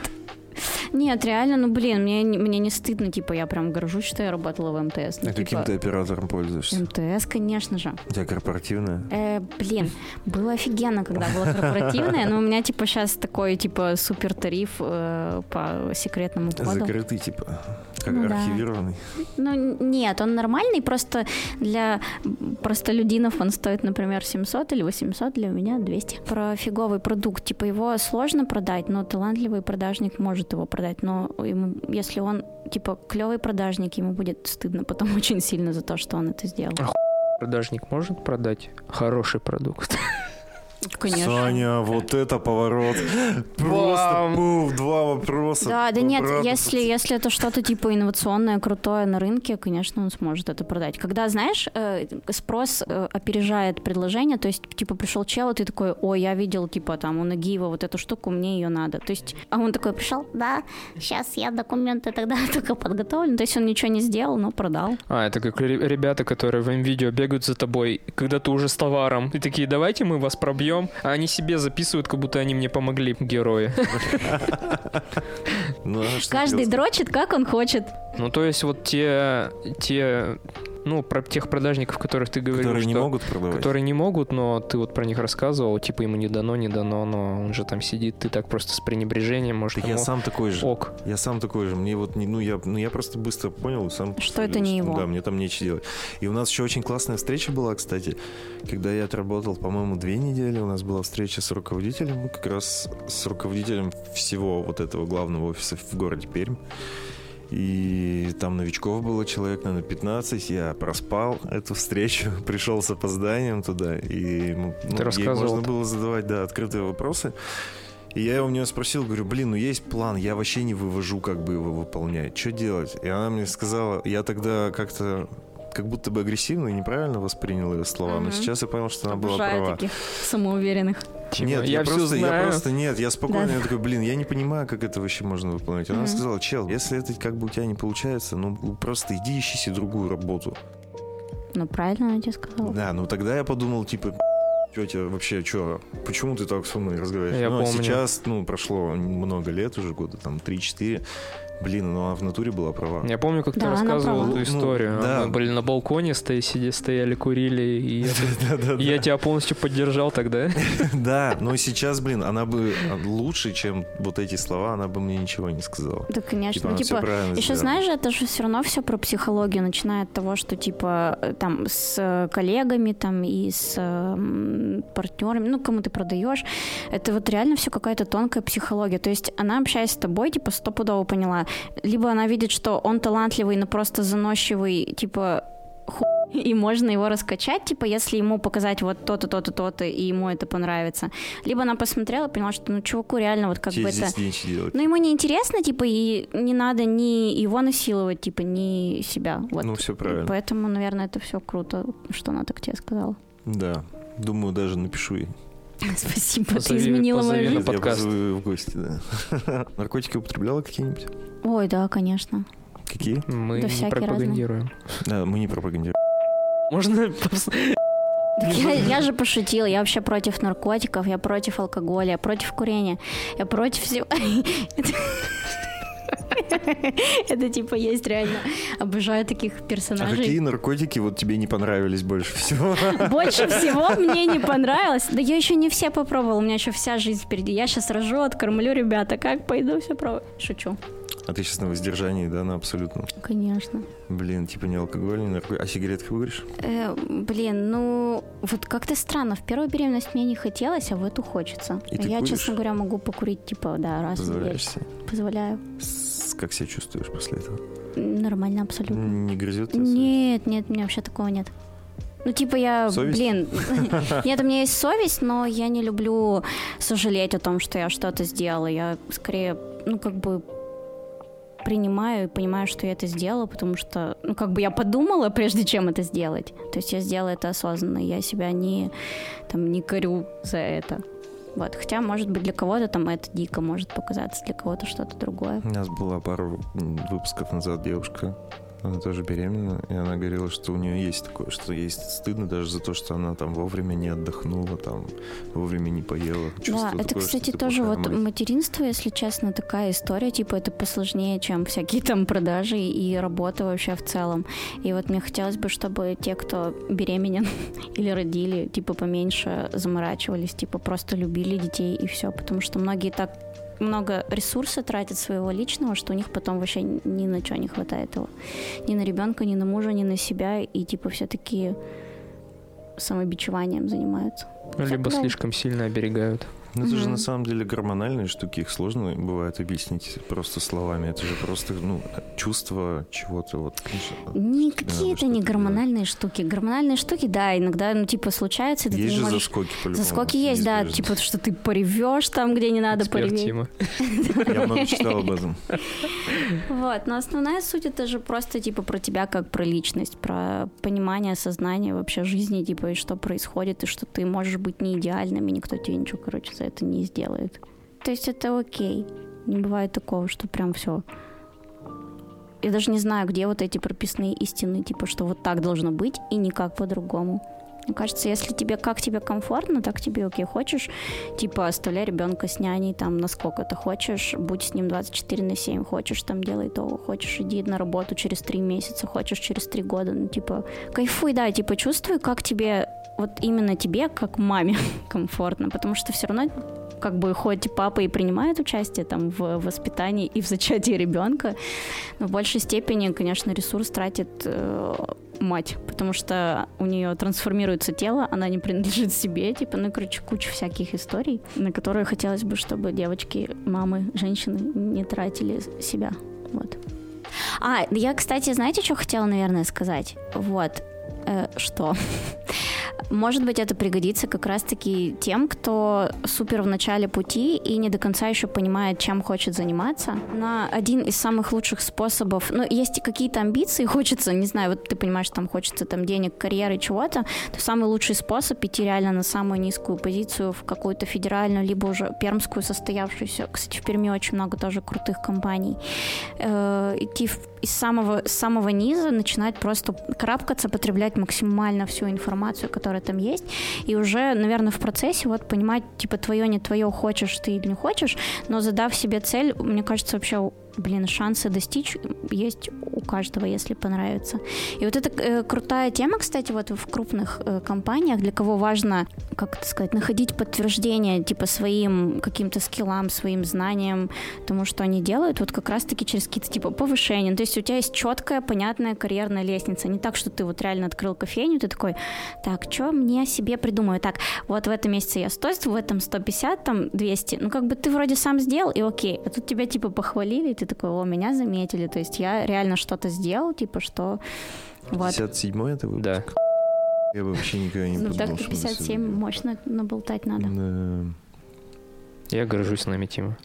Нет, реально, ну блин, мне, не- мне не стыдно, типа, я прям горжусь, что я работала в МТС. Ну, А каким типа, ты оператором пользуешься? МТС, конечно же. У тебя корпоративная? Э, блин, было офигенно, когда было корпоративное, но у меня, типа, сейчас такой, типа, супер тариф э, по секретному коду. Закрытый, типа, как Ну да. архивированный. Ну, н- нет, он нормальный, просто для простолюдинов он стоит, например, 700 или 800, для меня 200. Про фиговый продукт, типа, его сложно продать, но талантливый продажник может его продать, но ему, если он, типа, клевый продажник, ему будет стыдно потом <laughs> очень сильно за то, что он это сделал. Продажник может продать хороший продукт. <laughs> Конечно. Саня, вот это поворот. <laughs> Просто пуф, два вопроса. Да, да нет, если, если это что-то типа инновационное, крутое на рынке, конечно, он сможет это продать. Когда, знаешь, э, спрос э, опережает предложение, то есть, типа, пришел чел, и ты такой, ой, я видел, типа, там, у Нагиева вот эту штуку, мне ее надо. То есть, а он такой пришел, да, сейчас я документы тогда <laughs> только подготовлю. То есть он ничего не сделал, но продал. А, это как ре- ребята, которые в видео бегают за тобой, когда ты уже с товаром. И такие, давайте мы вас пробьем. А они себе записывают, как будто они мне помогли, герои. Ну, а Каждый дрочит, как он хочет. Ну, то есть вот те, те, ну, про тех продажников, которых ты говорил, Которые не что- могут продавать. Которые не могут, но ты вот про них рассказывал, типа ему не дано, не дано, но он же там сидит, ты так просто с пренебрежением, может, Так я ему сам такой же. ок. Я сам такой же. Мне вот, не- ну я, ну я просто быстро понял сам. Что это не его. Да, мне там нечего делать. И у нас еще очень классная встреча была, кстати, когда я отработал, по-моему, две недели. У нас была встреча с руководителем, как раз с руководителем всего вот этого главного офиса в городе Пермь. И там новичков было человек, наверное, 15. Я проспал эту встречу, <laughs> пришел с опозданием туда. И ну, Ты ей рассказывал. можно было задавать, да, открытые вопросы. И я у нее спросил, говорю, блин, ну есть план, я вообще не вывожу, как бы его выполнять. Что делать? И она мне сказала, я тогда как-то как будто бы агрессивно и неправильно воспринял ее слова, но Мгм. сейчас я понял, что она была Обожаю права. таких самоуверенных. Типа, Нет, я, я, все просто, я знаю. просто нет, я спокойно, Да. я такой, блин, я не понимаю, как это вообще можно выполнять. Она Мгм. сказала, чел, если это как бы у тебя не получается, ну просто иди ищи себе другую работу. Ну, правильно она тебе сказала. Да, ну тогда я подумал, типа, тетя, вообще, что, почему ты так со мной разговариваешь? Я ну, а помню. сейчас, ну, прошло много лет уже, года там 3-4. Блин, ну она в натуре была права. Я помню, как ты Да, она рассказывал эту историю. Ну, да. Мы были на балконе, стоя, сидя, стояли, курили, и <laughs> я, тебя полностью поддержал тогда. <laughs> Да, но сейчас, блин, она бы лучше, чем вот эти слова, она бы мне ничего не сказала. Да, конечно. Типа, Ну, типа, правильно Еще знаешь, это же все равно все про психологию, начиная от того, что типа э, там с э, коллегами там и с м, партнерами, ну кому ты продаешь, это вот реально все какая-то тонкая психология. То есть она общаясь с тобой, типа стопудово поняла, либо она видит, что он талантливый, но просто заносчивый, типа ху- <laughs> и можно его раскачать, типа, если ему показать вот то-то, то-то, то-то, и ему это понравится. Либо она посмотрела и поняла, что ну чуваку реально вот как Тебе бы это... Ну, ему не интересно, типа, и не надо ни его насиловать, типа, ни себя. Вот. Ну, все правильно. Поэтому, наверное, это все круто, что она так тебе сказала. Да. Думаю, даже напишу ей. Спасибо, ты Позови- изменила позови мою на жизнь. Я подкаст. позову её в гости, да. <laughs> Наркотики употребляла какие-нибудь? Ой, да, конечно. Какие? Мы Да не пропагандируем. Да, мы не пропагандируем. Можно просто- Так я, я же пошутила, я вообще против наркотиков, я против алкоголя, я против курения, я против всего. <laughs> Это типа есть реально. Обожаю таких А какие персонажей. наркотики вот тебе не понравились больше всего? Больше всего мне не понравилось. Да я еще не все попробовала, у меня еще вся жизнь впереди. Я сейчас рожу, откормлю, ребята, как пойду все пробовать. Шучу. А ты сейчас на воздержании, да, на абсолютно? Конечно. Блин, типа не алкоголь, не наркотики. А сигареты куришь? Э, блин, ну вот как-то странно. В первую беременность мне не хотелось, а в эту хочется. И ты я, куришь? честно говоря, могу покурить, типа, да, раз в неделю. Позволяешь себе? Позволяю. С- Как себя чувствуешь после этого? Нормально, абсолютно. Не грызет тебя совесть? Нет, нет, у меня вообще такого нет. Ну, типа я, Совесть? блин, <laughs> нет, у меня есть совесть, но я не люблю сожалеть о том, что я что-то сделала. Я скорее, ну, как бы принимаю и понимаю, что я это сделала, потому что, ну, как бы я подумала, прежде чем это сделать. То есть я сделала это осознанно, я себя не, там, не корю за это. Вот, хотя, может быть, для кого-то там это дико может показаться, для кого-то что-то другое. У нас была пару выпусков назад девушка она тоже беременна, и она говорила, что у нее есть такое, что ей стыдно даже за то, что она там вовремя не отдохнула, там вовремя не поела. Да, это, такое, кстати, что ты тоже вот мать. материнство, если честно, такая история, типа это посложнее, чем всякие там продажи и работа вообще в целом. И вот мне хотелось бы, чтобы те, кто беременен <laughs> или родили, типа поменьше заморачивались, типа просто любили детей и все, потому что многие так много ресурса тратят своего личного, что у них потом вообще ни на что не хватает его. Ни на ребенка, ни на мужа, ни на себя. И типа все такие самобичеванием занимаются. Ну, либо Да. слишком сильно оберегают. Ну, это же Мгм. на самом деле гормональные штуки, их сложно бывает объяснить просто словами. Это же просто, ну, чувство чего-то вот. надо какие-то не гормональные штуки. Гормональные штуки, да, иногда, ну, типа, случается, и ты Есть не же можешь... заскоки по-любому. Заскоки есть, да, типа, что ты поревешь там, где не надо Эксперт пореветь. Тима. Я много читал об этом. Вот, но основная суть это же просто типа про тебя как про личность, про понимание, сознание вообще жизни, типа и что происходит, и что ты можешь быть не идеальным, и никто тебе ничего, короче, за это не сделает. То есть это окей. Не бывает такого, что прям все. Я даже не знаю, где вот эти прописные истины, типа, что вот так должно быть и никак по-другому. Мне кажется, если тебе как тебе комфортно, так тебе окей. Хочешь, типа, оставляй ребенка с няней там насколько ты хочешь, будь с ним 24 на 7, хочешь, там делай то, хочешь, иди на работу через 3 месяца, хочешь через 3 года, ну, типа, кайфуй, да, типа, чувствуй, как тебе, вот именно тебе, как маме, <laughs> комфортно, потому что все равно как бы хоть папа и принимает участие там в воспитании и в зачатии ребенка, но в большей степени, конечно, ресурс тратит э, мать, потому что у нее трансформируется тело, она не принадлежит себе, типа, ну, короче, куча всяких историй, на которые хотелось бы, чтобы девочки, мамы, женщины не тратили себя, вот. А, я, кстати, знаете, что хотела, наверное, сказать? Вот, э, что? <laughs> Может быть, это пригодится как раз-таки тем, кто супер в начале пути и не до конца еще понимает, чем хочет заниматься. На один из самых лучших способов, ну, есть какие-то амбиции, <laughs> хочется, не знаю, вот ты понимаешь, там хочется там денег, карьеры, чего-то, то самый лучший способ идти реально на самую низкую позицию в какую-то федеральную, либо уже пермскую состоявшуюся. Кстати, в Перми очень много тоже крутых компаний. Э, идти в- из самого, с самого низа, начинать просто карабкаться, потреблять максимально всю информацию, которая там есть, и уже, наверное, в процессе вот понимать, типа, твое, не твое, хочешь ты или не хочешь, но задав себе цель, мне кажется, вообще блин, шансы достичь есть у каждого, если понравится. И вот это э, крутая тема, кстати, вот в крупных э, компаниях, для кого важно, как это сказать, находить подтверждение, типа, своим каким-то скиллам, своим знаниям, тому, что они делают, вот как раз-таки через какие-то, типа, повышения. То есть у тебя есть четкая, понятная карьерная лестница. Не так, что ты вот реально открыл кофейню, ты такой, так, что мне себе придумаю? Так, вот в этом месяце я 100, в этом 150, там 200. Ну, как бы ты вроде сам сделал, и окей. А тут тебя, типа, похвалили, и ты такой, о, меня заметили. То есть я реально что-то сделал, типа, что... Вот. 57-й это выпуск? Да. Я бы вообще никогда не Ну, подумал, так что мы 57 сегодня- мощно наболтать надо. Да. Я горжусь нами, Тима.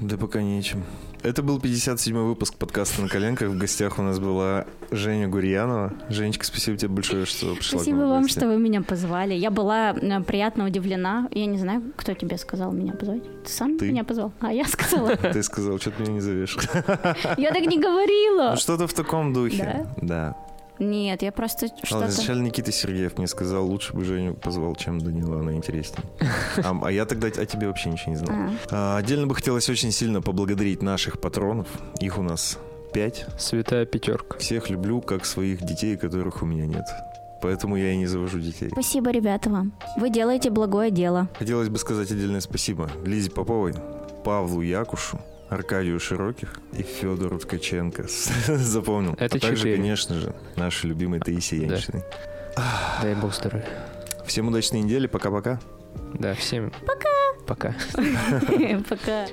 Да пока нечем. Это был 57-й выпуск подкаста «На коленках». В гостях у нас была Женя Гурьянова. Женечка, спасибо тебе большое, что пришла Спасибо вам, что вы меня позвали. Я была э, приятно удивлена. Я не знаю, кто тебе сказал меня позвать. Ты сам Ты. меня позвал? А я сказала. <laughs> Ты сказал, что ты меня не зовешь. Я так не говорила. Ну, что-то в таком духе. Да. Нет, я просто Ладно, что-то... изначально Никита Сергеев мне сказал, лучше бы Женю позвал, чем Данила, она интереснее. <laughs> А, а я тогда о тебе вообще ничего не знал. А, А, отдельно бы хотелось очень сильно поблагодарить наших патронов. Их у нас пять. Святая пятерка. Всех люблю, как своих детей, которых у меня нет. Поэтому я и не завожу детей. Спасибо, ребята, вам. Вы делаете благое дело. Хотелось бы сказать отдельное спасибо Лизе Поповой, Павлу Якушу, Аркадию Широких и Федору Ткаченко. <laughs> Запомнил. Это а также, конечно же, нашей любимой Таисии Да. Яньшиной. Дай бог здоровья. Всем удачной недели, пока-пока. Да, всем пока. Пока. <laughs> <laughs> Пока.